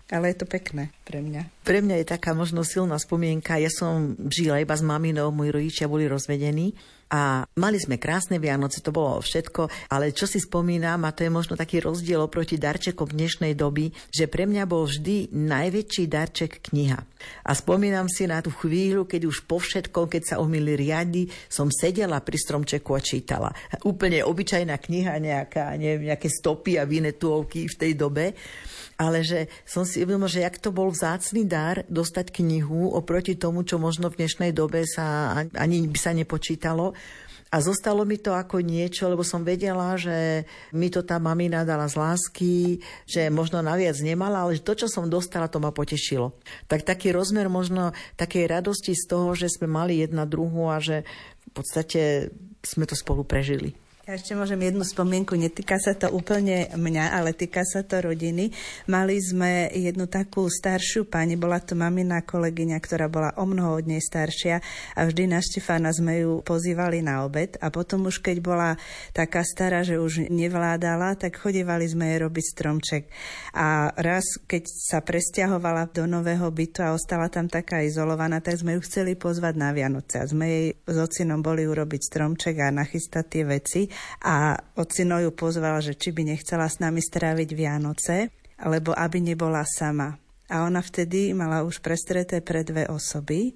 ale je to pekné pre mňa.
Pre mňa je taká možno silná spomienka. Ja som žila iba s maminou, moji rodičia boli rozvedení a mali sme krásne Vianoce, to bolo všetko, ale čo si spomínam, a to je možno taký rozdiel oproti darčekom dnešnej doby, že pre mňa bol vždy najväčší darček kniha. A spomínam si na tú chvíľu, keď už po všetkom, keď sa umýli riady, som sedela pri stromčeku a čítala. Úplne obyčajná kniha, nejaká, neviem, nejaké stopy a vinetuovky v tej dobe ale že som si uvedomila, že jak to bol vzácný dar dostať knihu oproti tomu, čo možno v dnešnej dobe sa ani by sa nepočítalo. A zostalo mi to ako niečo, lebo som vedela, že mi to tá mamina dala z lásky, že možno naviac nemala, ale to, čo som dostala, to ma potešilo. Tak taký rozmer možno takej radosti z toho, že sme mali jedna druhu a že v podstate sme to spolu prežili.
Ja ešte môžem jednu spomienku, netýka sa to úplne mňa, ale týka sa to rodiny. Mali sme jednu takú staršiu pani, bola to mamina kolegyňa, ktorá bola o mnoho od nej staršia a vždy na Štefána sme ju pozývali na obed a potom už keď bola taká stará, že už nevládala, tak chodívali sme jej robiť stromček. A raz, keď sa presťahovala do nového bytu a ostala tam taká izolovaná, tak sme ju chceli pozvať na Vianoce a sme jej s ocinom boli urobiť stromček a nachystať tie veci a ocino ju pozvala, že či by nechcela s nami stráviť Vianoce, alebo aby nebola sama. A ona vtedy mala už prestreté pre dve osoby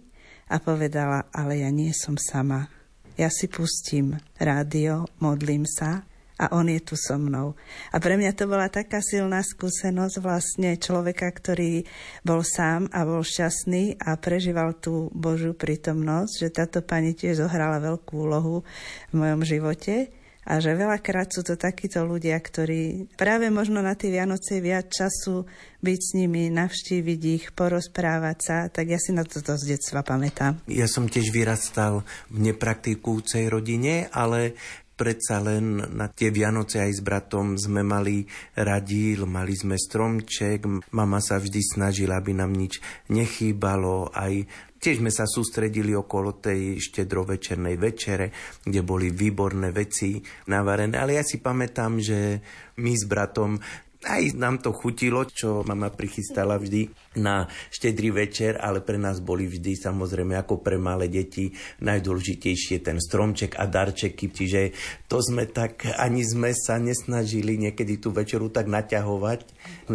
a povedala, ale ja nie som sama. Ja si pustím rádio, modlím sa a on je tu so mnou. A pre mňa to bola taká silná skúsenosť vlastne človeka, ktorý bol sám a bol šťastný a prežíval tú Božiu prítomnosť, že táto pani tiež zohrala veľkú úlohu v mojom živote a že veľakrát sú to takíto ľudia, ktorí práve možno na tie Vianoce viac času byť s nimi, navštíviť ich, porozprávať sa, tak ja si na toto z detstva pamätám.
Ja som tiež vyrastal v nepraktikujúcej rodine, ale predsa len na tie Vianoce aj s bratom sme mali radíl, mali sme stromček, mama sa vždy snažila, aby nám nič nechýbalo, aj Tiež sme sa sústredili okolo tej štedrovečernej večere, kde boli výborné veci navarené. Ale ja si pamätám, že my s bratom aj nám to chutilo, čo mama prichystala vždy na štedrý večer, ale pre nás boli vždy samozrejme ako pre malé deti najdôležitejšie ten stromček a darčeky, čiže to sme tak, ani sme sa nesnažili niekedy tú večeru tak naťahovať,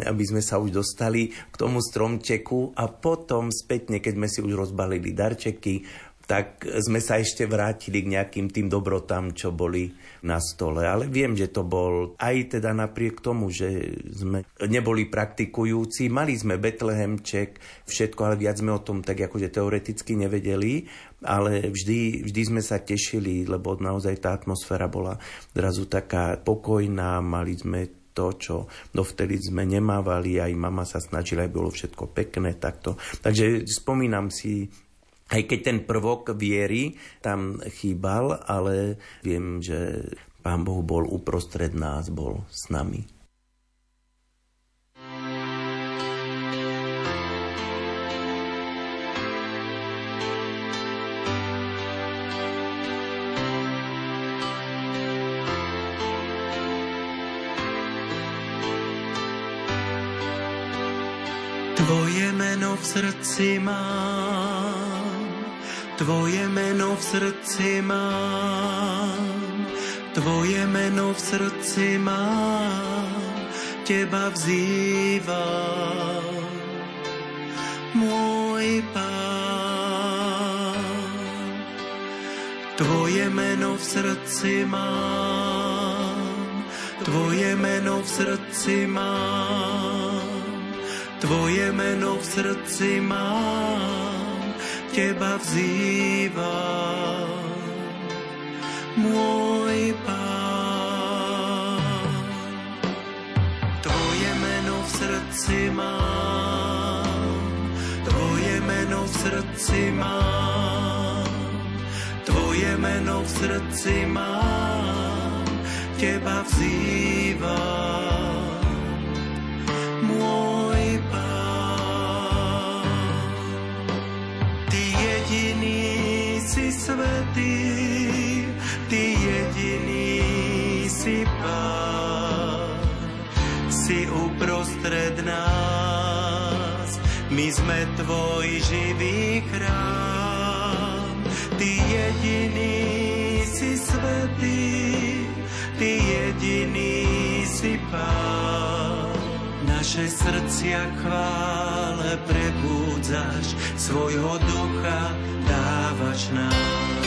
aby sme sa už dostali k tomu stromčeku. A potom spätne, keď sme si už rozbalili darčeky, tak sme sa ešte vrátili k nejakým tým dobrotám, čo boli na stole. Ale viem, že to bol aj teda napriek tomu, že sme neboli praktikujúci, mali sme Betlehemček, všetko, ale viac sme o tom tak akože teoreticky nevedeli, ale vždy, vždy sme sa tešili, lebo naozaj tá atmosféra bola zrazu taká pokojná, mali sme to, čo dovtedy sme nemávali, aj mama sa snažila, aby bolo všetko pekné, takto. Takže spomínam si aj keď ten prvok viery tam chýbal, ale viem, že Pán Boh bol uprostred nás, bol s nami.
Tvoje meno v srdci mám Tvoje meno v srdci mám, Tvoje meno v srdci mám, Teba vzývam, môj Pán. Tvoje meno v srdci mám, Tvoje meno v srdci mám, Tvoje meno v srdci mám, Teba vzývam, môj Pán. Tvoje
v srdci mám, Tvoje meno v srdci mám, Tvoje meno v srdci mám, Teba vzývam, svetý, Ty jediný si Pán, si uprostred nás, my sme Tvoj živý chrám. Ty jediný si svetý, Ty jediný si Pán. Naše srdcia chvále prebúdzaš, svojho ducha dávaš nám.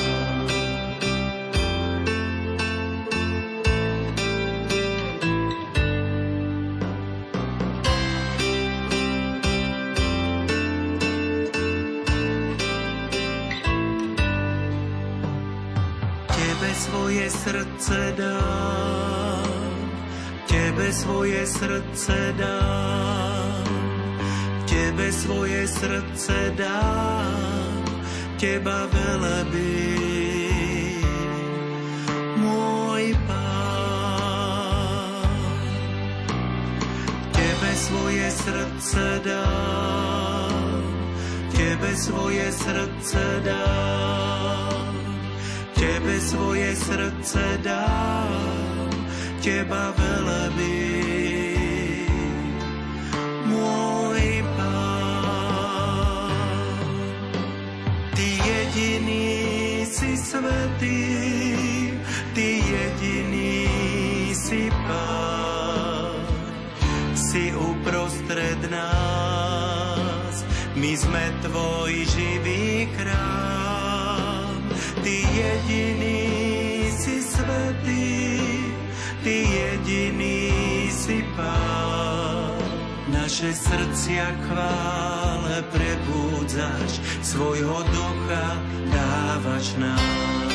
srdce dám, Tebe svoje srdce dám, svoje srdce dám, Teba velebí, môj Pán. Tebe svoje srdce dám, Tebe svoje srdce dám, Tebe svoje srdce dám, Teba velebí. Svetý, Ty jediný si Pán, si uprostred nás, my sme Tvoj živý chrám. Ty jediný Naše srdcia chvále prebúdzaš, svojho ducha dávaš nám.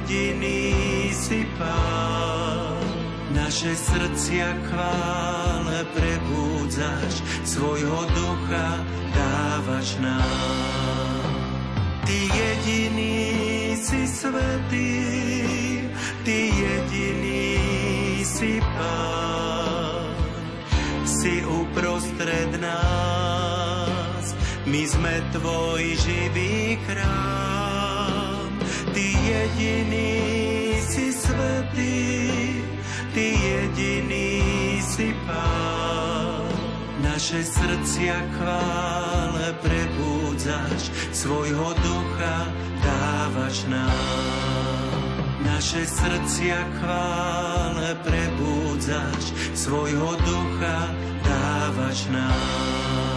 Jediný si Pán, naše srdcia chvále prebúdzaš, svojho ducha dávaš nám. Ty jediný si svetý, Ty jediný si Pán, si uprostred nás, my sme Tvoj živý chrám. Ty jediný si svetý, Ty jediný si Pán, naše srdcia chvále prebúdzaš, svojho ducha dávaš nám. Naše srdcia chvále prebúdzaš, svojho ducha dávaš nám.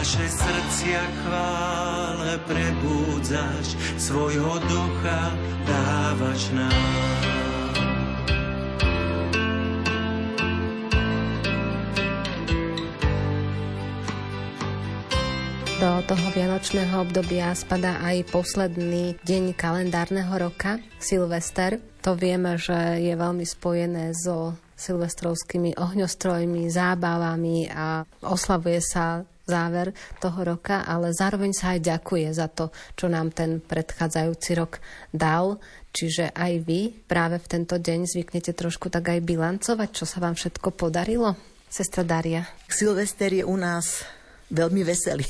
Naše srdcia chvále prebúdzaš, svojho ducha dávaš nám.
Do toho vianočného obdobia spadá aj posledný deň kalendárneho roka, Silvester. To vieme, že je veľmi spojené so silvestrovskými ohňostrojmi, zábavami a oslavuje sa záver toho roka, ale zároveň sa aj ďakuje za to, čo nám ten predchádzajúci rok dal. Čiže aj vy práve v tento deň zvyknete trošku tak aj bilancovať, čo sa vám všetko podarilo? Sestra Daria.
Silvester je u nás veľmi veselý.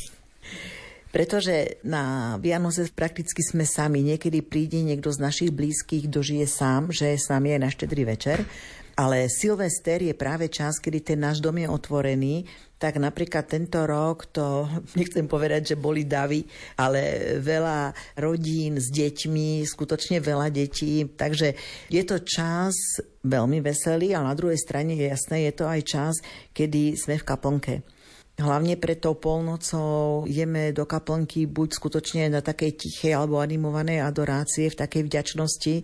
Pretože na Vianoce prakticky sme sami. Niekedy príde niekto z našich blízkych, kto žije sám, že s nami je na štedrý večer. Ale Silvester je práve čas, kedy ten náš dom je otvorený. Tak napríklad tento rok to, [LAUGHS] nechcem povedať, že boli davy, ale veľa rodín s deťmi, skutočne veľa detí. Takže je to čas veľmi veselý, ale na druhej strane je jasné, je to aj čas, kedy sme v kaplnke. Hlavne pred tou polnocou jeme do kaplnky buď skutočne na takej tichej alebo animovanej adorácie, v takej vďačnosti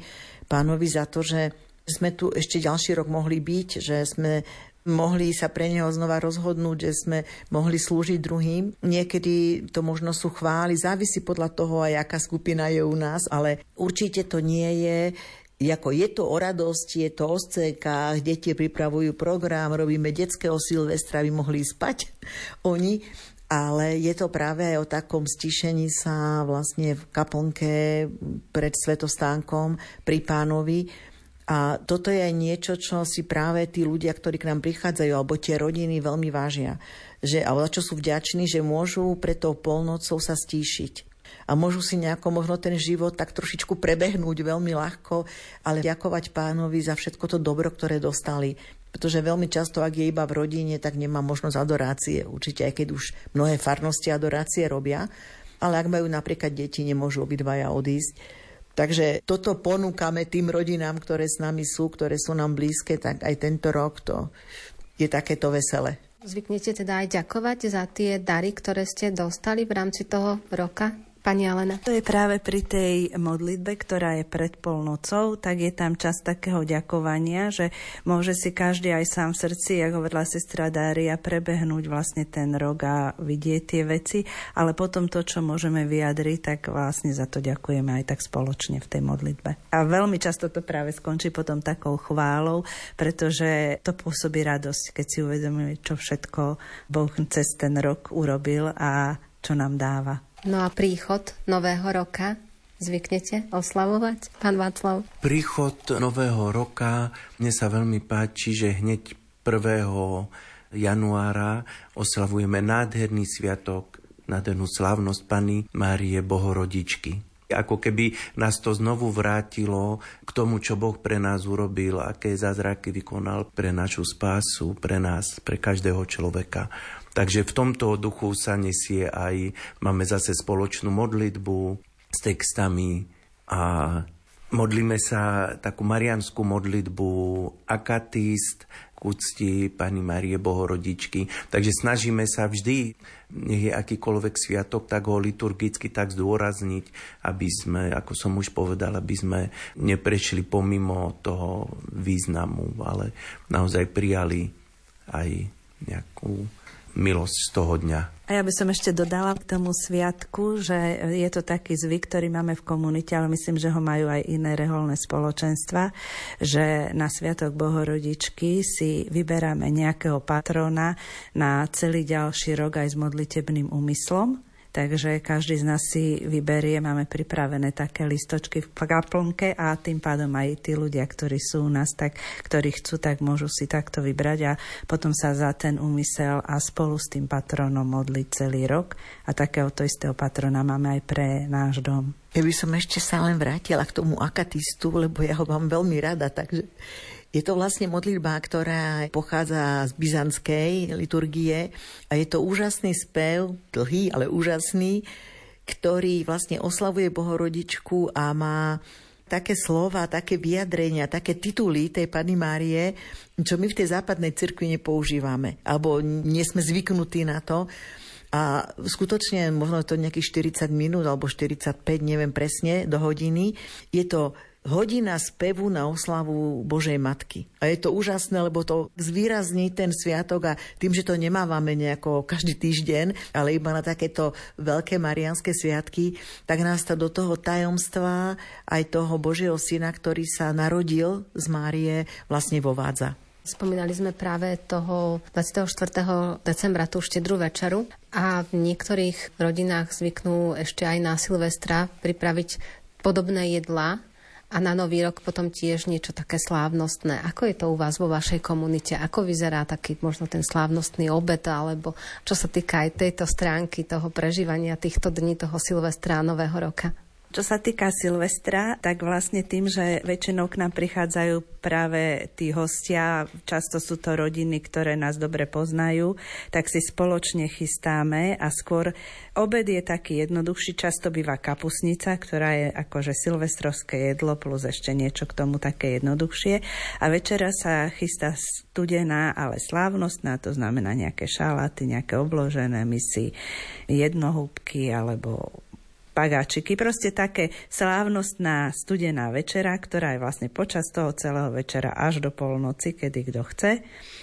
pánovi za to, že sme tu ešte ďalší rok mohli byť, že sme mohli sa pre neho znova rozhodnúť, že sme mohli slúžiť druhým. Niekedy to možno sú chvály, závisí podľa toho aj aká skupina je u nás, ale určite to nie je ako je to o radosti, je to o scékách, deti pripravujú program, robíme detského Silvestra, aby mohli spať [LAUGHS] oni, ale je to práve aj o takom stišení sa vlastne v kaplnke pred svetostánkom pri pánovi. A toto je aj niečo, čo si práve tí ľudia, ktorí k nám prichádzajú, alebo tie rodiny veľmi vážia. Že, alebo čo sú vďační, že môžu pred tou polnocou sa stíšiť a môžu si nejako možno ten život tak trošičku prebehnúť veľmi ľahko, ale ďakovať pánovi za všetko to dobro, ktoré dostali. Pretože veľmi často, ak je iba v rodine, tak nemá možnosť adorácie. Určite aj keď už mnohé farnosti adorácie robia, ale ak majú napríklad deti, nemôžu obidvaja odísť. Takže toto ponúkame tým rodinám, ktoré s nami sú, ktoré sú nám blízke, tak aj tento rok to je takéto veselé.
Zvyknete teda aj ďakovať za tie dary, ktoré ste dostali v rámci toho roka? Pani Alena.
To je práve pri tej modlitbe, ktorá je pred polnocou, tak je tam čas takého ďakovania, že môže si každý aj sám v srdci, ako hovorila sestra Dária, prebehnúť vlastne ten rok a vidieť tie veci, ale potom to, čo môžeme vyjadriť, tak vlastne za to ďakujeme aj tak spoločne v tej modlitbe. A veľmi často to práve skončí potom takou chválou, pretože to pôsobí radosť, keď si uvedomíme, čo všetko Boh cez ten rok urobil a čo nám dáva.
No a príchod nového roka zvyknete oslavovať, pán Václav?
Príchod nového roka mne sa veľmi páči, že hneď 1. januára oslavujeme nádherný sviatok, nádhernú slávnosť Pany Márie Bohorodičky. Ako keby nás to znovu vrátilo k tomu, čo Boh pre nás urobil, aké zázraky vykonal pre našu spásu, pre nás, pre každého človeka. Takže v tomto duchu sa nesie aj, máme zase spoločnú modlitbu s textami a modlíme sa takú marianskú modlitbu akatist k úcti Pani Marie Bohorodičky. Takže snažíme sa vždy, nech je akýkoľvek sviatok, tak ho liturgicky tak zdôrazniť, aby sme, ako som už povedal, aby sme neprešli pomimo toho významu, ale naozaj prijali aj nejakú milosť z toho dňa.
A ja by som ešte dodala k tomu sviatku, že je to taký zvyk, ktorý máme v komunite, ale myslím, že ho majú aj iné reholné spoločenstva, že na Sviatok Bohorodičky si vyberáme nejakého patrona na celý ďalší rok aj s modlitebným úmyslom Takže každý z nás si vyberie, máme pripravené také listočky v kaplnke a tým pádom aj tí ľudia, ktorí sú u nás, tak, ktorí chcú, tak môžu si takto vybrať a potom sa za ten úmysel a spolu s tým patronom modliť celý rok. A takéhoto istého patrona máme aj pre náš dom.
Ja by som ešte sa len vrátila k tomu akatistu, lebo ja ho mám veľmi rada, takže je to vlastne modlitba, ktorá pochádza z byzantskej liturgie a je to úžasný spev, dlhý, ale úžasný, ktorý vlastne oslavuje Bohorodičku a má také slova, také vyjadrenia, také tituly tej Pany Márie, čo my v tej západnej cirkvi nepoužívame, alebo nie sme zvyknutí na to. A skutočne, možno to nejakých 40 minút alebo 45, neviem presne, do hodiny. Je to hodina spevu na oslavu Božej Matky. A je to úžasné, lebo to zvýrazní ten sviatok a tým, že to nemávame nejako každý týždeň, ale iba na takéto veľké marianské sviatky, tak nás to do toho tajomstva aj toho Božieho syna, ktorý sa narodil z Márie, vlastne vovádza.
Spomínali sme práve toho 24. decembra tú štedrú večeru a v niektorých rodinách zvyknú ešte aj na Silvestra pripraviť podobné jedlá a na Nový rok potom tiež niečo také slávnostné. Ako je to u vás vo vašej komunite? Ako vyzerá taký možno ten slávnostný obed, alebo čo sa týka aj tejto stránky toho prežívania týchto dní, toho Silvestra Nového roka?
Čo sa týka Silvestra, tak vlastne tým, že väčšinou k nám prichádzajú práve tí hostia, často sú to rodiny, ktoré nás dobre poznajú, tak si spoločne chystáme a skôr obed je taký jednoduchší, často býva kapusnica, ktorá je akože silvestrovské jedlo plus ešte niečo k tomu také jednoduchšie. A večera sa chystá studená, ale slávnostná, to znamená nejaké šaláty, nejaké obložené misy, jednohúbky alebo pagáčiky. Proste také slávnostná studená večera, ktorá je vlastne počas toho celého večera až do polnoci, kedy kto chce.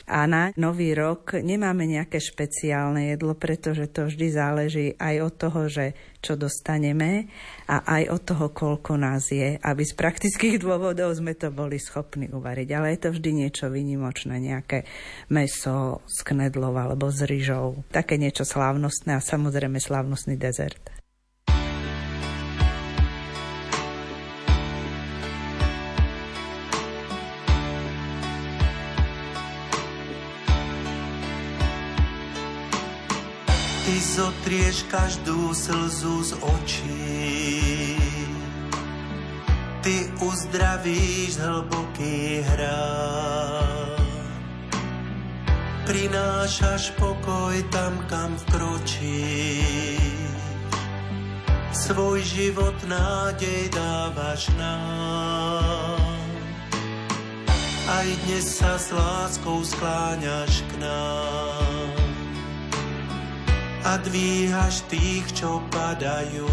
A na nový rok nemáme nejaké špeciálne jedlo, pretože to vždy záleží aj od toho, že čo dostaneme a aj od toho, koľko nás je, aby z praktických dôvodov sme to boli schopní uvariť. Ale je to vždy niečo vynimočné, nejaké meso s knedlov alebo s ryžou, také niečo slávnostné a samozrejme slávnostný dezert.
Zotrieš každú slzu z očí. Ty uzdravíš hlboký hrad. Prinášaš pokoj tam, kam vkročíš. Svoj život nádej dávaš nám. Aj dnes sa s láskou skláňaš k nám a dvíhaš tých, čo padajú.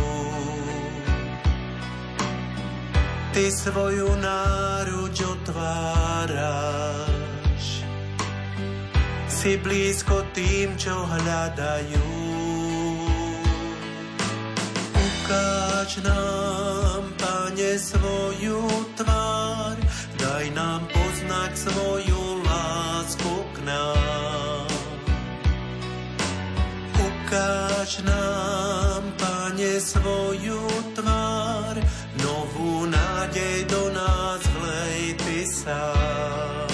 Ty svoju náruč otváraš, si blízko tým, čo hľadajú. Ukáž nám, Pane, svoju tvár, daj nám poznať svoju lásku k nám ukáž nám, Pane, svoju tvár, novú nádej do nás vlej Ty sám.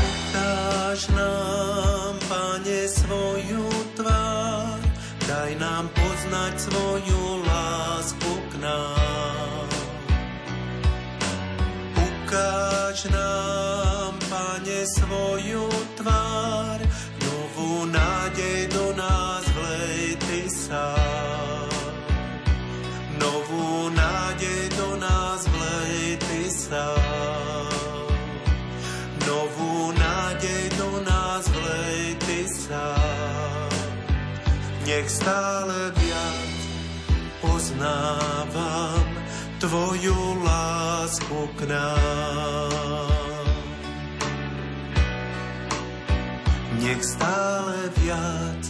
Ukáž nám, Pane, svoju tvár, daj nám poznať svoju lásku k nám. Ukáž nám, Pane, svoju Nech stále viac poznávam Tvoju lásku k nám. nech stále viac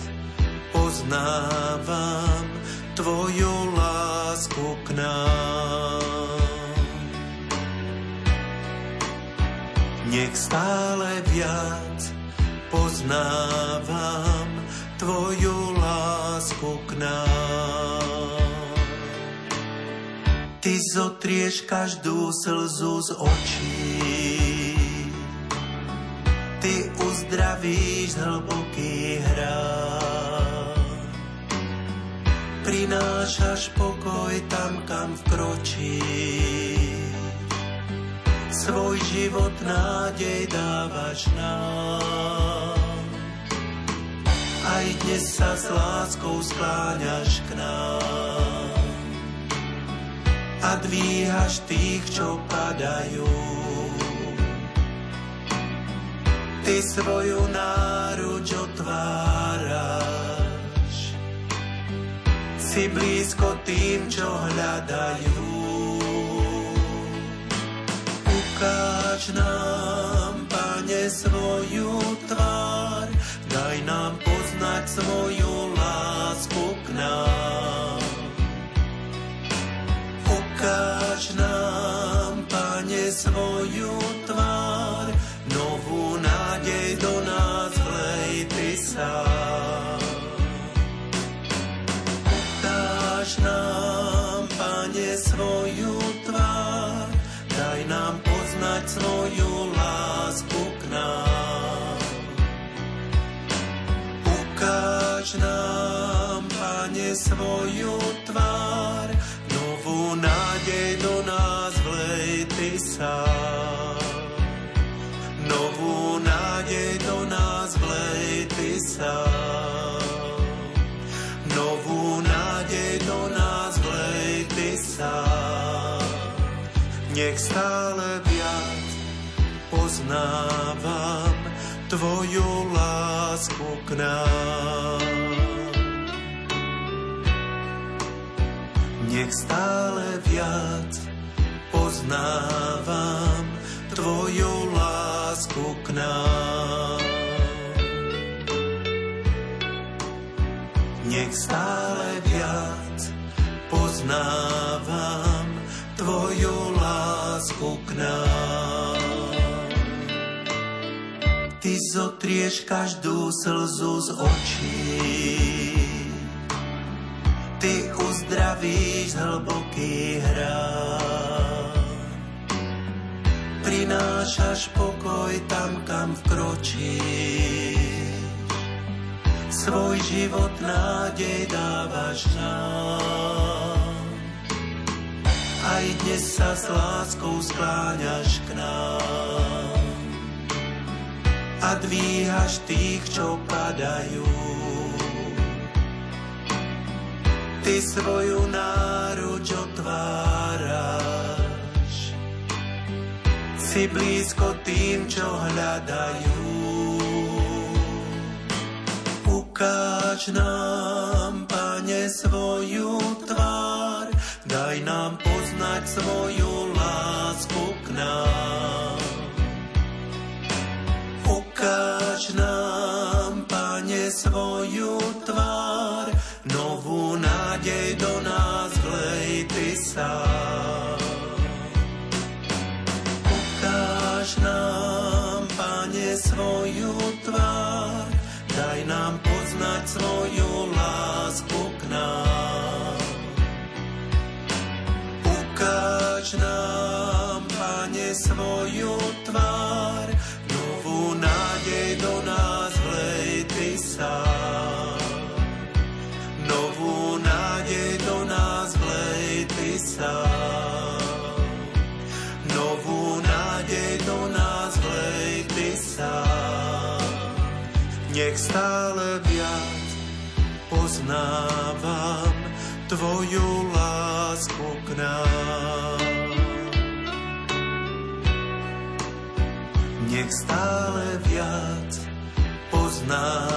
poznávam Tvoju lásku k nám. Nech stále viac poznávam Tvoju nám. Ty zotrieš každú slzu z očí, Ty uzdravíš hlboký hrad. Prinášaš pokoj tam, kam vkročíš. Svoj život nádej dávaš nám aj dnes sa s láskou skláňaš k nám a dvíhaš tých, čo padajú. Ty svoju náruč otváraš, si blízko tým, čo hľadajú. Ukáž nám, Pane, svoju tvár, daj nám pocit, poznať svoju lásku k nám. Ukáž nám, Svoju tvár, novú nádej do nás vlej Ty sám. Novú nádej do nás vlej Ty sám. Novú nádej do nás vlej Ty sám. Nech stále viac poznávam Tvoju lásku k nám. Nech stále viac poznávam Tvoju lásku k nám. Nech stále viac poznávam Tvoju lásku k nám. Ty zotrieš každú slzu z očí, Ty uzdravíš hlboký hrad. Prinášaš pokoj tam, kam vkročíš. Svoj život nádej dávaš nám. Aj dnes sa s láskou skláňaš k nám. A dvíhaš tých, čo padajú. Ty svoju náruč otváraš. Si blízko tým, čo hľadajú. Ukáž nám, Pane, svoju tvár, daj nám poznať svoju lásku k nám. Ukáž nám, Pane, svoju tvár, Ukáž nám, Pane, svoju tvár, daj nám poznať svoju lásku k. Ukáž nám, Pane, svoju tvár, stále viac poznávam Tvoju lásku k nám. Nech stále viac poznávam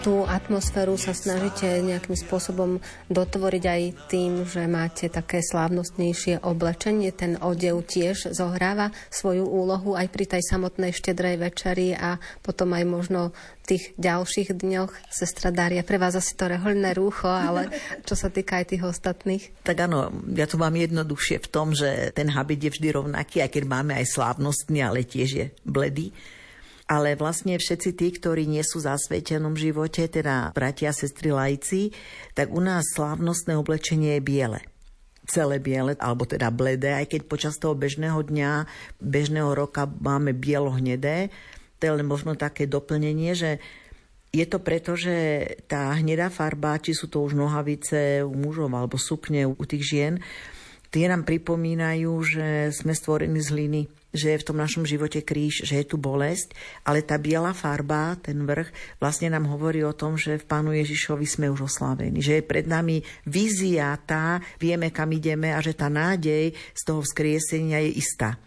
Tú atmosféru sa snažíte nejakým spôsobom dotvoriť aj tým, že máte také slávnostnejšie oblečenie. Ten odev tiež zohráva svoju úlohu aj pri tej samotnej štedrej večeri a potom aj možno v tých ďalších dňoch. Sestra Daria, pre vás asi to rehoľné rúcho, ale čo sa týka aj tých ostatných?
Tak áno, ja to mám jednoduchšie v tom, že ten habit je vždy rovnaký, aj keď máme aj slávnostný, ale tiež je bledý ale vlastne všetci tí, ktorí nie sú v zasvetenom živote, teda bratia, sestry, lajci, tak u nás slávnostné oblečenie je biele celé biele, alebo teda bledé, aj keď počas toho bežného dňa, bežného roka máme bielo-hnedé. To je len možno také doplnenie, že je to preto, že tá hnedá farba, či sú to už nohavice u mužov alebo sukne u tých žien, tie nám pripomínajú, že sme stvorení z hliny že je v tom našom živote kríž, že je tu bolesť, ale tá biela farba, ten vrch, vlastne nám hovorí o tom, že v Pánu Ježišovi sme už oslávení, že je pred nami vízia tá, vieme, kam ideme a že tá nádej z toho vzkriesenia je istá.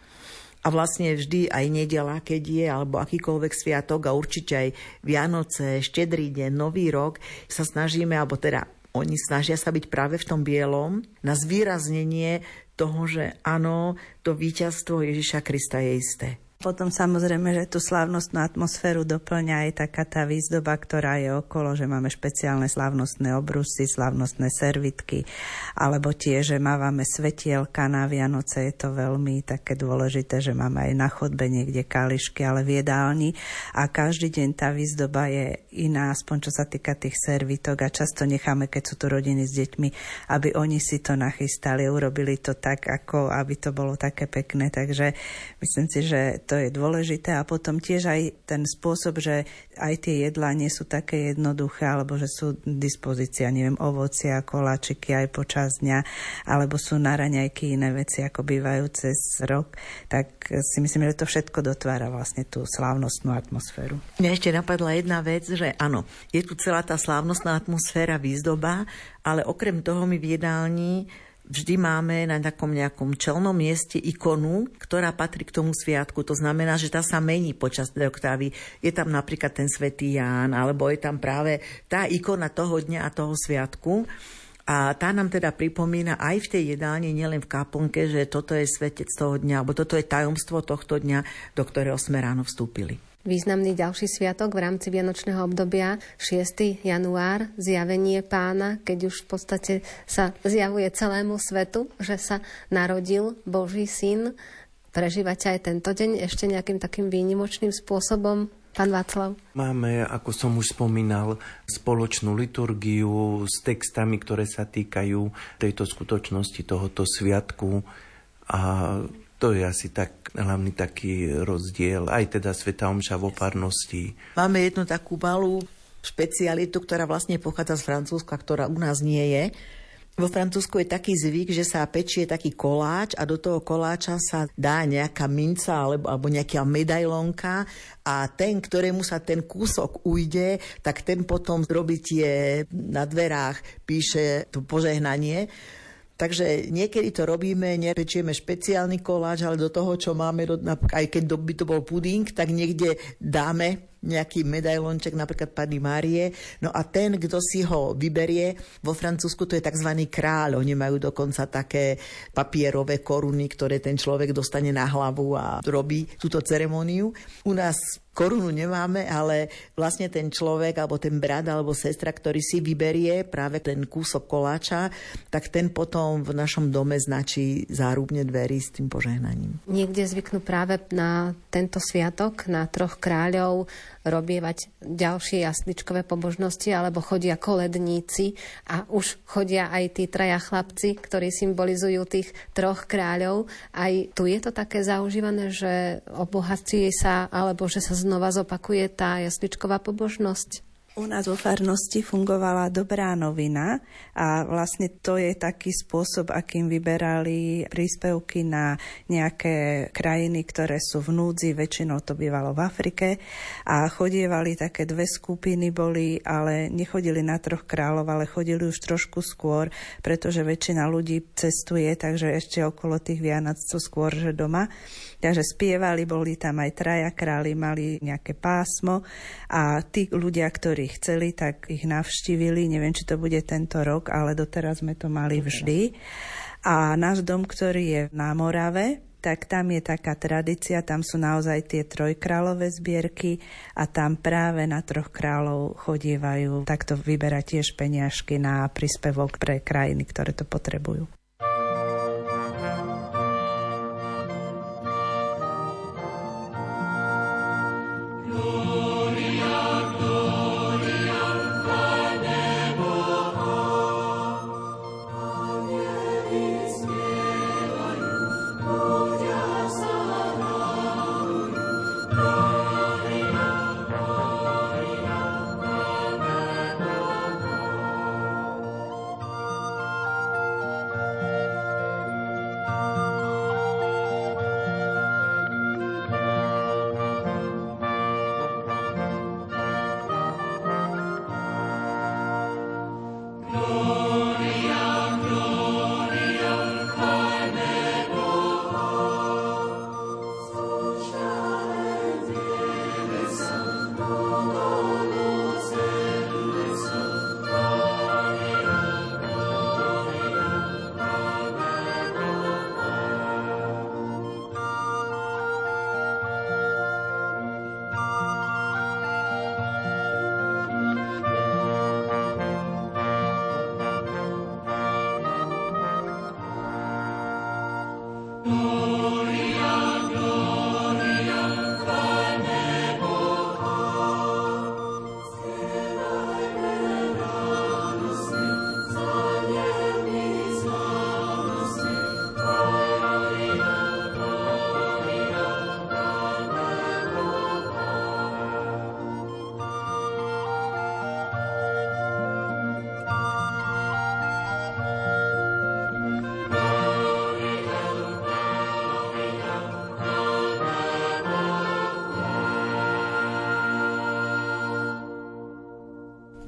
A vlastne vždy aj nedela, keď je, alebo akýkoľvek sviatok a určite aj Vianoce, Štedrý deň, Nový rok, sa snažíme, alebo teda oni snažia sa byť práve v tom bielom na zvýraznenie toho, že áno, to víťazstvo Ježiša Krista je isté.
Potom samozrejme, že tú slávnostnú atmosféru doplňa aj taká tá výzdoba, ktorá je okolo, že máme špeciálne slávnostné obrusy, slávnostné servitky, alebo tie, že mávame svetielka na Vianoce, je to veľmi také dôležité, že máme aj na chodbe niekde kališky, ale v jedálni. A každý deň tá výzdoba je iná, aspoň čo sa týka tých servitok. A často necháme, keď sú tu rodiny s deťmi, aby oni si to nachystali, urobili to tak, ako aby to bolo také pekné, takže myslím si, že to to je dôležité a potom tiež aj ten spôsob, že aj tie jedlá nie sú také jednoduché, alebo že sú dispozícia, neviem, ovocia, koláčiky aj počas dňa, alebo sú na raňajky iné veci, ako bývajú cez rok, tak si myslím, že to všetko dotvára vlastne tú slávnostnú atmosféru.
Mňa ešte napadla jedna vec, že áno, je tu celá tá slávnostná atmosféra, výzdoba, ale okrem toho mi v jedálni vždy máme na takom nejakom čelnom mieste ikonu, ktorá patrí k tomu sviatku. To znamená, že tá sa mení počas tej oktávy. Je tam napríklad ten svätý Ján, alebo je tam práve tá ikona toho dňa a toho sviatku. A tá nám teda pripomína aj v tej jedálni, nielen v kaplnke, že toto je svetec toho dňa, alebo toto je tajomstvo tohto dňa, do ktorého sme ráno vstúpili.
Významný ďalší sviatok v rámci Vianočného obdobia, 6. január, zjavenie pána, keď už v podstate sa zjavuje celému svetu, že sa narodil Boží syn. Prežívate aj tento deň ešte nejakým takým výnimočným spôsobom? Pán Václav.
Máme, ako som už spomínal, spoločnú liturgiu s textami, ktoré sa týkajú tejto skutočnosti, tohoto sviatku. A to je asi tak hlavný taký rozdiel, aj teda Sveta Omša v oparnosti.
Máme jednu takú malú špecialitu, ktorá vlastne pochádza z Francúzska, ktorá u nás nie je. Vo Francúzsku je taký zvyk, že sa pečie taký koláč a do toho koláča sa dá nejaká minca alebo, alebo nejaká medailonka a ten, ktorému sa ten kúsok ujde, tak ten potom robí tie na dverách, píše to požehnanie. Takže niekedy to robíme, nepečieme špeciálny koláč, ale do toho, čo máme, aj keď by to bol puding, tak niekde dáme nejaký medailonček, napríklad Pani Márie. No a ten, kto si ho vyberie, vo Francúzsku to je tzv. kráľ. Oni majú dokonca také papierové koruny, ktoré ten človek dostane na hlavu a robí túto ceremoniu. U nás korunu nemáme, ale vlastne ten človek, alebo ten brat, alebo sestra, ktorý si vyberie práve ten kúsok koláča, tak ten potom v našom dome značí zárubne dverí s tým požehnaním.
Niekde zvyknú práve na tento sviatok, na troch kráľov, robievať ďalšie jasličkové pobožnosti, alebo chodia koledníci a už chodia aj tí traja chlapci, ktorí symbolizujú tých troch kráľov. Aj tu je to také zaužívané, že obohacuje sa, alebo že sa znova zopakuje tá jasličková pobožnosť?
U nás vo farnosti fungovala dobrá novina a vlastne to je taký spôsob, akým vyberali príspevky na nejaké krajiny, ktoré sú v núdzi, väčšinou to bývalo v Afrike a chodievali také dve skupiny boli, ale nechodili na troch kráľov, ale chodili už trošku skôr, pretože väčšina ľudí cestuje, takže ešte okolo tých Vianoc sú skôr, že doma. Takže spievali, boli tam aj traja králi, mali nejaké pásmo a tí ľudia, ktorí chceli, tak ich navštívili. Neviem, či to bude tento rok, ale doteraz sme to mali vždy. A náš dom, ktorý je na Morave, tak tam je taká tradícia, tam sú naozaj tie trojkrálové zbierky a tam práve na troch kráľov chodívajú takto vyberať tiež peniažky na príspevok pre krajiny, ktoré to potrebujú.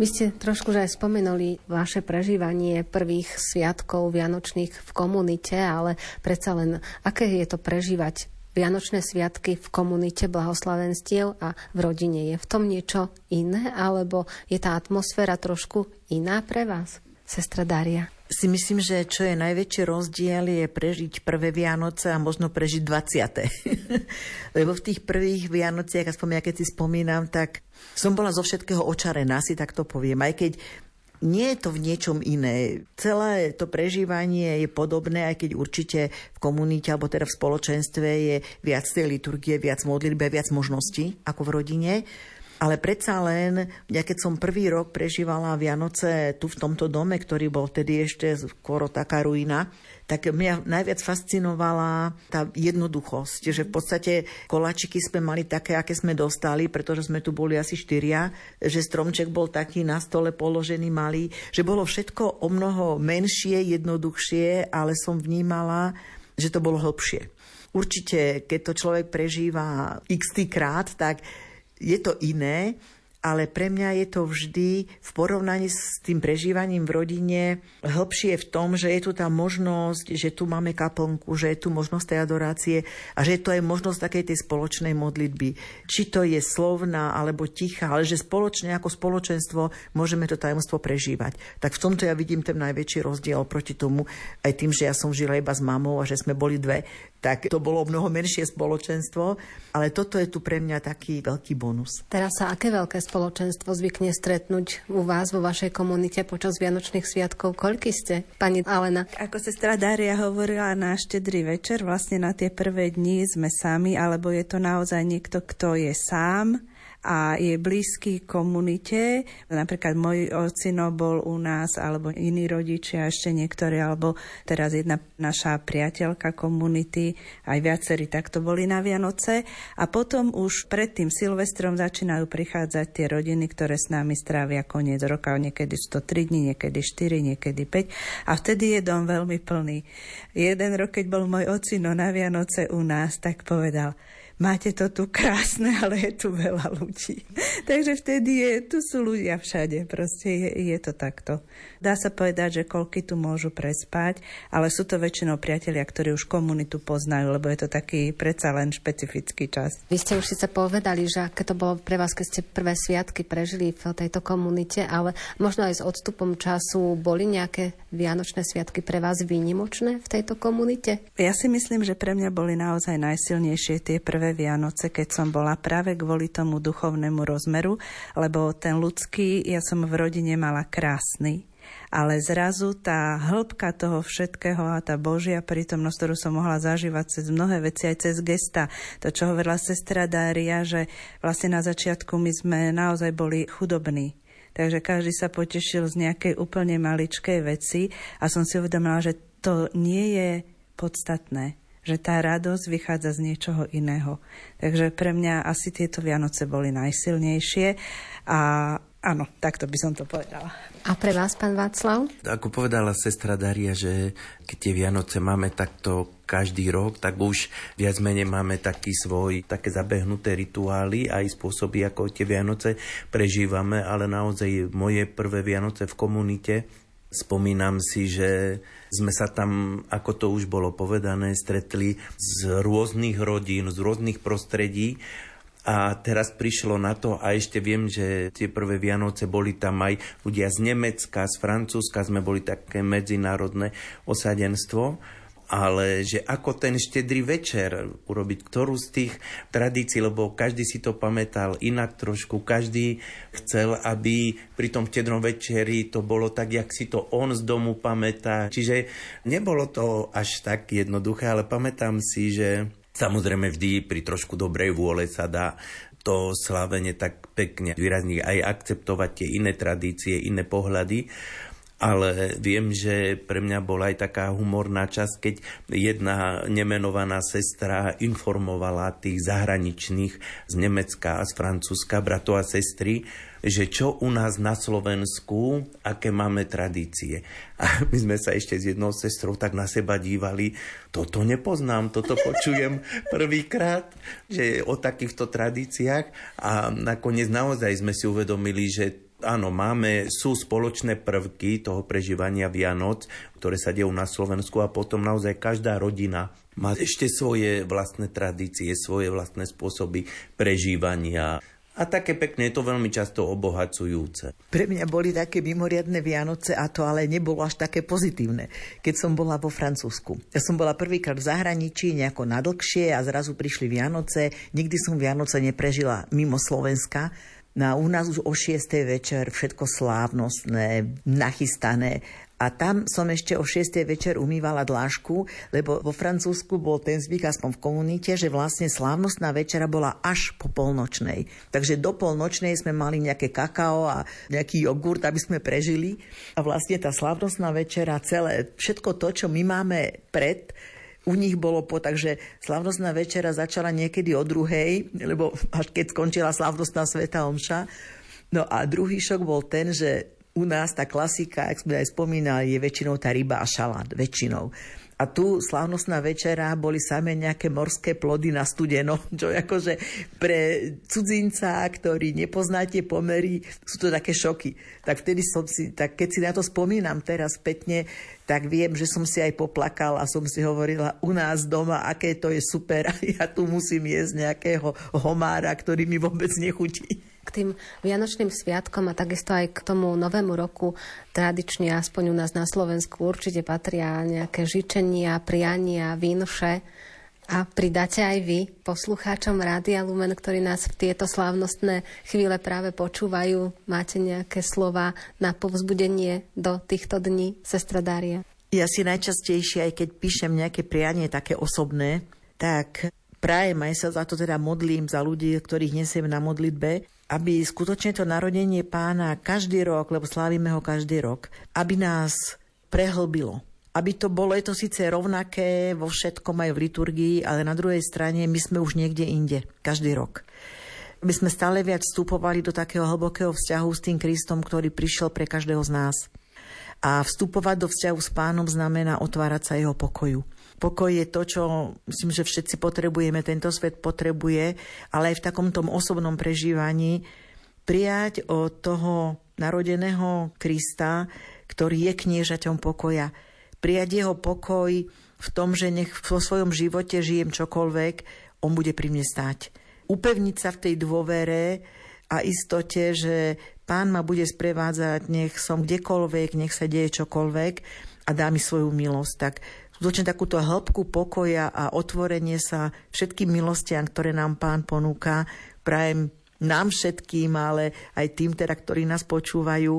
Vy ste trošku že aj spomenuli vaše prežívanie prvých sviatkov vianočných v komunite, ale predsa len, aké je to prežívať Vianočné sviatky v komunite blahoslavenstiev a v rodine. Je v tom niečo iné, alebo je tá atmosféra trošku iná pre vás, sestra Daria?
Si myslím, že čo je najväčší rozdiel je prežiť prvé Vianoce a možno prežiť 20. [LAUGHS] Lebo v tých prvých Vianociach, aspoň ja keď si spomínam, tak som bola zo všetkého očarená, si tak to poviem. Aj keď nie je to v niečom iné. Celé to prežívanie je podobné, aj keď určite v komunite alebo teda v spoločenstve je viac tej liturgie, viac modlitbe, viac možností ako v rodine. Ale predsa len, ja keď som prvý rok prežívala Vianoce tu v tomto dome, ktorý bol vtedy ešte skoro taká ruina, tak mňa najviac fascinovala tá jednoduchosť, že v podstate koláčiky sme mali také, aké sme dostali, pretože sme tu boli asi štyria, že stromček bol taký na stole položený malý, že bolo všetko o mnoho menšie, jednoduchšie, ale som vnímala, že to bolo hlbšie. Určite, keď to človek prežíva x krát, tak je to iné, ale pre mňa je to vždy v porovnaní s tým prežívaním v rodine hĺbšie v tom, že je tu tá možnosť, že tu máme kaplnku, že je tu možnosť tej adorácie a že je tu aj možnosť takej tej spoločnej modlitby. Či to je slovná alebo tichá, ale že spoločne ako spoločenstvo môžeme to tajomstvo prežívať. Tak v tomto ja vidím ten najväčší rozdiel proti tomu, aj tým, že ja som žila iba s mamou a že sme boli dve, tak to bolo mnoho menšie spoločenstvo, ale toto je tu pre mňa taký veľký bonus.
Teraz sa aké veľké spoločenstvo zvykne stretnúť u vás vo vašej komunite počas Vianočných sviatkov? Koľky ste, pani Alena?
Ako sestra Dária hovorila na štedrý večer, vlastne na tie prvé dni sme sami, alebo je to naozaj niekto, kto je sám, a je blízky komunite. Napríklad môj ocino bol u nás, alebo iní rodičia, ešte niektorí, alebo teraz jedna naša priateľka komunity, aj viacerí takto boli na Vianoce. A potom už pred tým Silvestrom začínajú prichádzať tie rodiny, ktoré s nami strávia koniec roka, niekedy 103 dní, niekedy 4, niekedy 5. A vtedy je dom veľmi plný. Jeden rok, keď bol môj ocino na Vianoce u nás, tak povedal, máte to tu krásne, [LAUGHS] ale je tu veľa ľudí. [LAUGHS] Takže vtedy je, tu sú ľudia všade, proste je, je to takto. Dá sa povedať, že koľky tu môžu prespať, ale sú to väčšinou priatelia, ktorí už komunitu poznajú, lebo je to taký predsa len špecifický čas.
Vy ste už síce povedali, že aké to bolo pre vás, keď ste prvé sviatky prežili v tejto komunite, ale možno aj s odstupom času boli nejaké vianočné sviatky pre vás výnimočné v tejto komunite?
Ja si myslím, že pre mňa boli naozaj najsilnejšie tie prvé Vianoce, keď som bola práve kvôli tomu duchovnému rozmeru, lebo ten ľudský ja som v rodine mala krásny, ale zrazu tá hĺbka toho všetkého a tá Božia prítomnosť, ktorú som mohla zažívať cez mnohé veci, aj cez gesta, to, čo hovorila sestra Dária, že vlastne na začiatku my sme naozaj boli chudobní. Takže každý sa potešil z nejakej úplne maličkej veci a som si uvedomila, že to nie je podstatné že tá radosť vychádza z niečoho iného. Takže pre mňa asi tieto Vianoce boli najsilnejšie a áno, takto by som to povedala.
A pre vás, pán Václav?
Ako povedala sestra Daria, že keď tie Vianoce máme takto každý rok, tak už viac menej máme taký svoj, také zabehnuté rituály aj spôsoby, ako tie Vianoce prežívame, ale naozaj moje prvé Vianoce v komunite Spomínam si, že sme sa tam, ako to už bolo povedané, stretli z rôznych rodín, z rôznych prostredí a teraz prišlo na to a ešte viem, že tie prvé Vianoce boli tam aj ľudia z Nemecka, z Francúzska, sme boli také medzinárodné osadenstvo.
ale že ako ten štedrý večer urobiť ktorú z tých tradícií, lebo každý si to pamätal inak trošku, každý chcel, aby pri tom štedrom večeri to bolo tak, jak si to on z domu pamätá. Čiže nebolo to až tak jednoduché, ale pamätám si, že Samozrejme vždy pri trošku dobrej vôle sa dá to slávenie tak pekne výrazne aj akceptovať tie iné tradície, iné pohľady ale viem, že pre mňa bola aj taká humorná časť, keď jedna nemenovaná sestra informovala tých zahraničných z Nemecka a z Francúzska, bratov a sestry, že čo u nás na Slovensku, aké máme tradície. A my sme sa ešte s jednou sestrou tak na seba dívali, toto nepoznám, toto počujem [LAUGHS] prvýkrát, že o takýchto tradíciách a nakoniec naozaj sme si uvedomili, že áno, máme, sú spoločné prvky toho prežívania Vianoc, ktoré sa dejú na Slovensku a potom naozaj každá rodina má ešte svoje vlastné tradície, svoje vlastné spôsoby prežívania. A také pekne je to veľmi často obohacujúce.
Pre mňa boli také mimoriadne Vianoce a to ale nebolo až také pozitívne, keď som bola vo Francúzsku. Ja som bola prvýkrát v zahraničí nejako nadlhšie a zrazu prišli Vianoce. Nikdy som Vianoce neprežila mimo Slovenska No u nás už o 6. večer všetko slávnostné, nachystané. A tam som ešte o 6. večer umývala dlášku, lebo vo Francúzsku bol ten zvyk, aspoň v komunite, že vlastne slávnostná večera bola až po polnočnej. Takže do polnočnej sme mali nejaké kakao a nejaký jogurt, aby sme prežili. A vlastne tá slávnostná večera, celé, všetko to, čo my máme pred, u nich bolo po, takže slavnostná večera začala niekedy o druhej, lebo až keď skončila slavnostná sveta omša. No a druhý šok bol ten, že u nás tá klasika, ak sme aj spomínali, je väčšinou tá ryba a šalát. Väčšinou. A tu slávnostná večera boli samé nejaké morské plody na studeno, [LAUGHS] čo akože pre cudzinca, ktorý nepoznáte pomery, sú to také šoky. Tak vtedy som si, tak keď si na to spomínam teraz spätne, tak viem, že som si aj poplakal a som si hovorila u nás doma, aké to je super [LAUGHS] a ja tu musím jesť nejakého homára, ktorý mi vôbec nechutí
k tým Vianočným sviatkom a takisto aj k tomu novému roku tradične, aspoň u nás na Slovensku, určite patria nejaké žičenia, priania, vínše. A pridáte aj vy, poslucháčom Rádia Lumen, ktorí nás v tieto slávnostné chvíle práve počúvajú, máte nejaké slova na povzbudenie do týchto dní, sestra Dária?
Ja si najčastejšie, aj keď píšem nejaké prianie také osobné, tak prajem aj sa za to teda modlím za ľudí, ktorých nesiem na modlitbe, aby skutočne to narodenie pána každý rok, lebo slávime ho každý rok, aby nás prehlbilo. Aby to bolo, je to síce rovnaké vo všetkom aj v liturgii, ale na druhej strane my sme už niekde inde, každý rok. Aby sme stále viac vstupovali do takého hlbokého vzťahu s tým Kristom, ktorý prišiel pre každého z nás. A vstupovať do vzťahu s pánom znamená otvárať sa jeho pokoju. Pokoj je to, čo myslím, že všetci potrebujeme, tento svet potrebuje, ale aj v takom tom osobnom prežívaní prijať od toho narodeného Krista, ktorý je kniežaťom pokoja. Prijať jeho pokoj v tom, že nech vo svojom živote žijem čokoľvek, on bude pri mne stáť. Upevniť sa v tej dôvere a istote, že pán ma bude sprevádzať, nech som kdekoľvek, nech sa deje čokoľvek a dá mi svoju milosť. Tak skutočne takúto hĺbku pokoja a otvorenie sa všetkým milostiam, ktoré nám pán ponúka. Prajem nám všetkým, ale aj tým teda, ktorí nás počúvajú,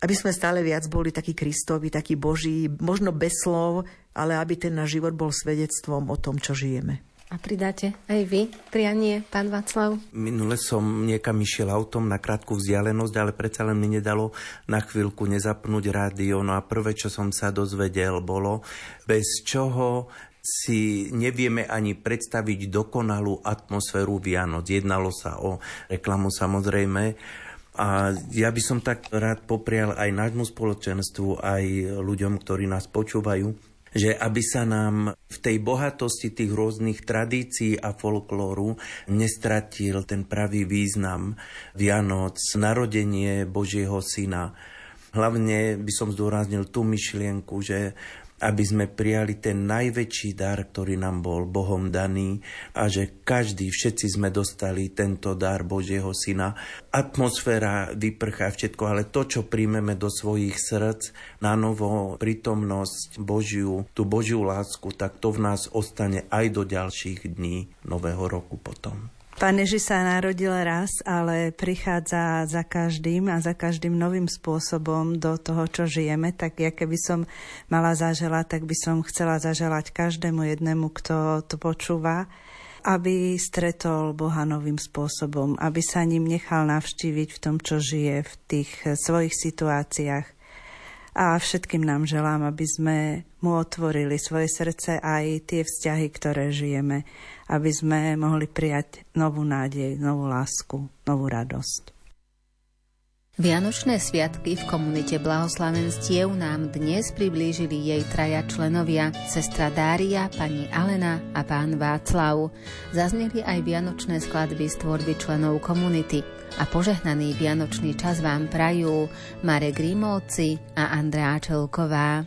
aby sme stále viac boli takí Kristovi, takí Boží, možno bez slov, ale aby ten náš život bol svedectvom o tom, čo žijeme.
A pridáte aj vy prianie, pán Václav?
Minule som niekam išiel autom na krátku vzdialenosť, ale predsa len mi nedalo na chvíľku nezapnúť rádio. No a prvé, čo som sa dozvedel, bolo, bez čoho si nevieme ani predstaviť dokonalú atmosféru Vianoc. Jednalo sa o reklamu samozrejme, a ja by som tak rád poprial aj nášmu spoločenstvu, aj ľuďom, ktorí nás počúvajú, že aby sa nám v tej bohatosti tých rôznych tradícií a folklóru nestratil ten pravý význam Vianoc, narodenie Božieho Syna. Hlavne by som zdôraznil tú myšlienku, že aby sme prijali ten najväčší dar, ktorý nám bol Bohom daný a že každý, všetci sme dostali tento dar Božieho Syna. Atmosféra vyprchá všetko, ale to, čo príjmeme do svojich srdc, na novo prítomnosť Božiu, tú Božiu lásku, tak to v nás ostane aj do ďalších dní nového roku potom.
Pán Ježiš sa narodil raz, ale prichádza za každým a za každým novým spôsobom do toho, čo žijeme. Tak ja keby som mala zaželať, tak by som chcela zaželať každému jednému, kto to počúva, aby stretol Boha novým spôsobom, aby sa ním nechal navštíviť v tom, čo žije, v tých svojich situáciách. A všetkým nám želám, aby sme mu otvorili svoje srdce aj tie vzťahy, ktoré žijeme aby sme mohli prijať novú nádej, novú lásku, novú radosť.
Vianočné sviatky v komunite blahoslavenstiev nám dnes priblížili jej traja členovia, sestra Dária, pani Alena a pán Václav. Zazneli aj vianočné skladby z tvorby členov komunity a požehnaný vianočný čas vám prajú Marek Rímovci a Andrea Čelková.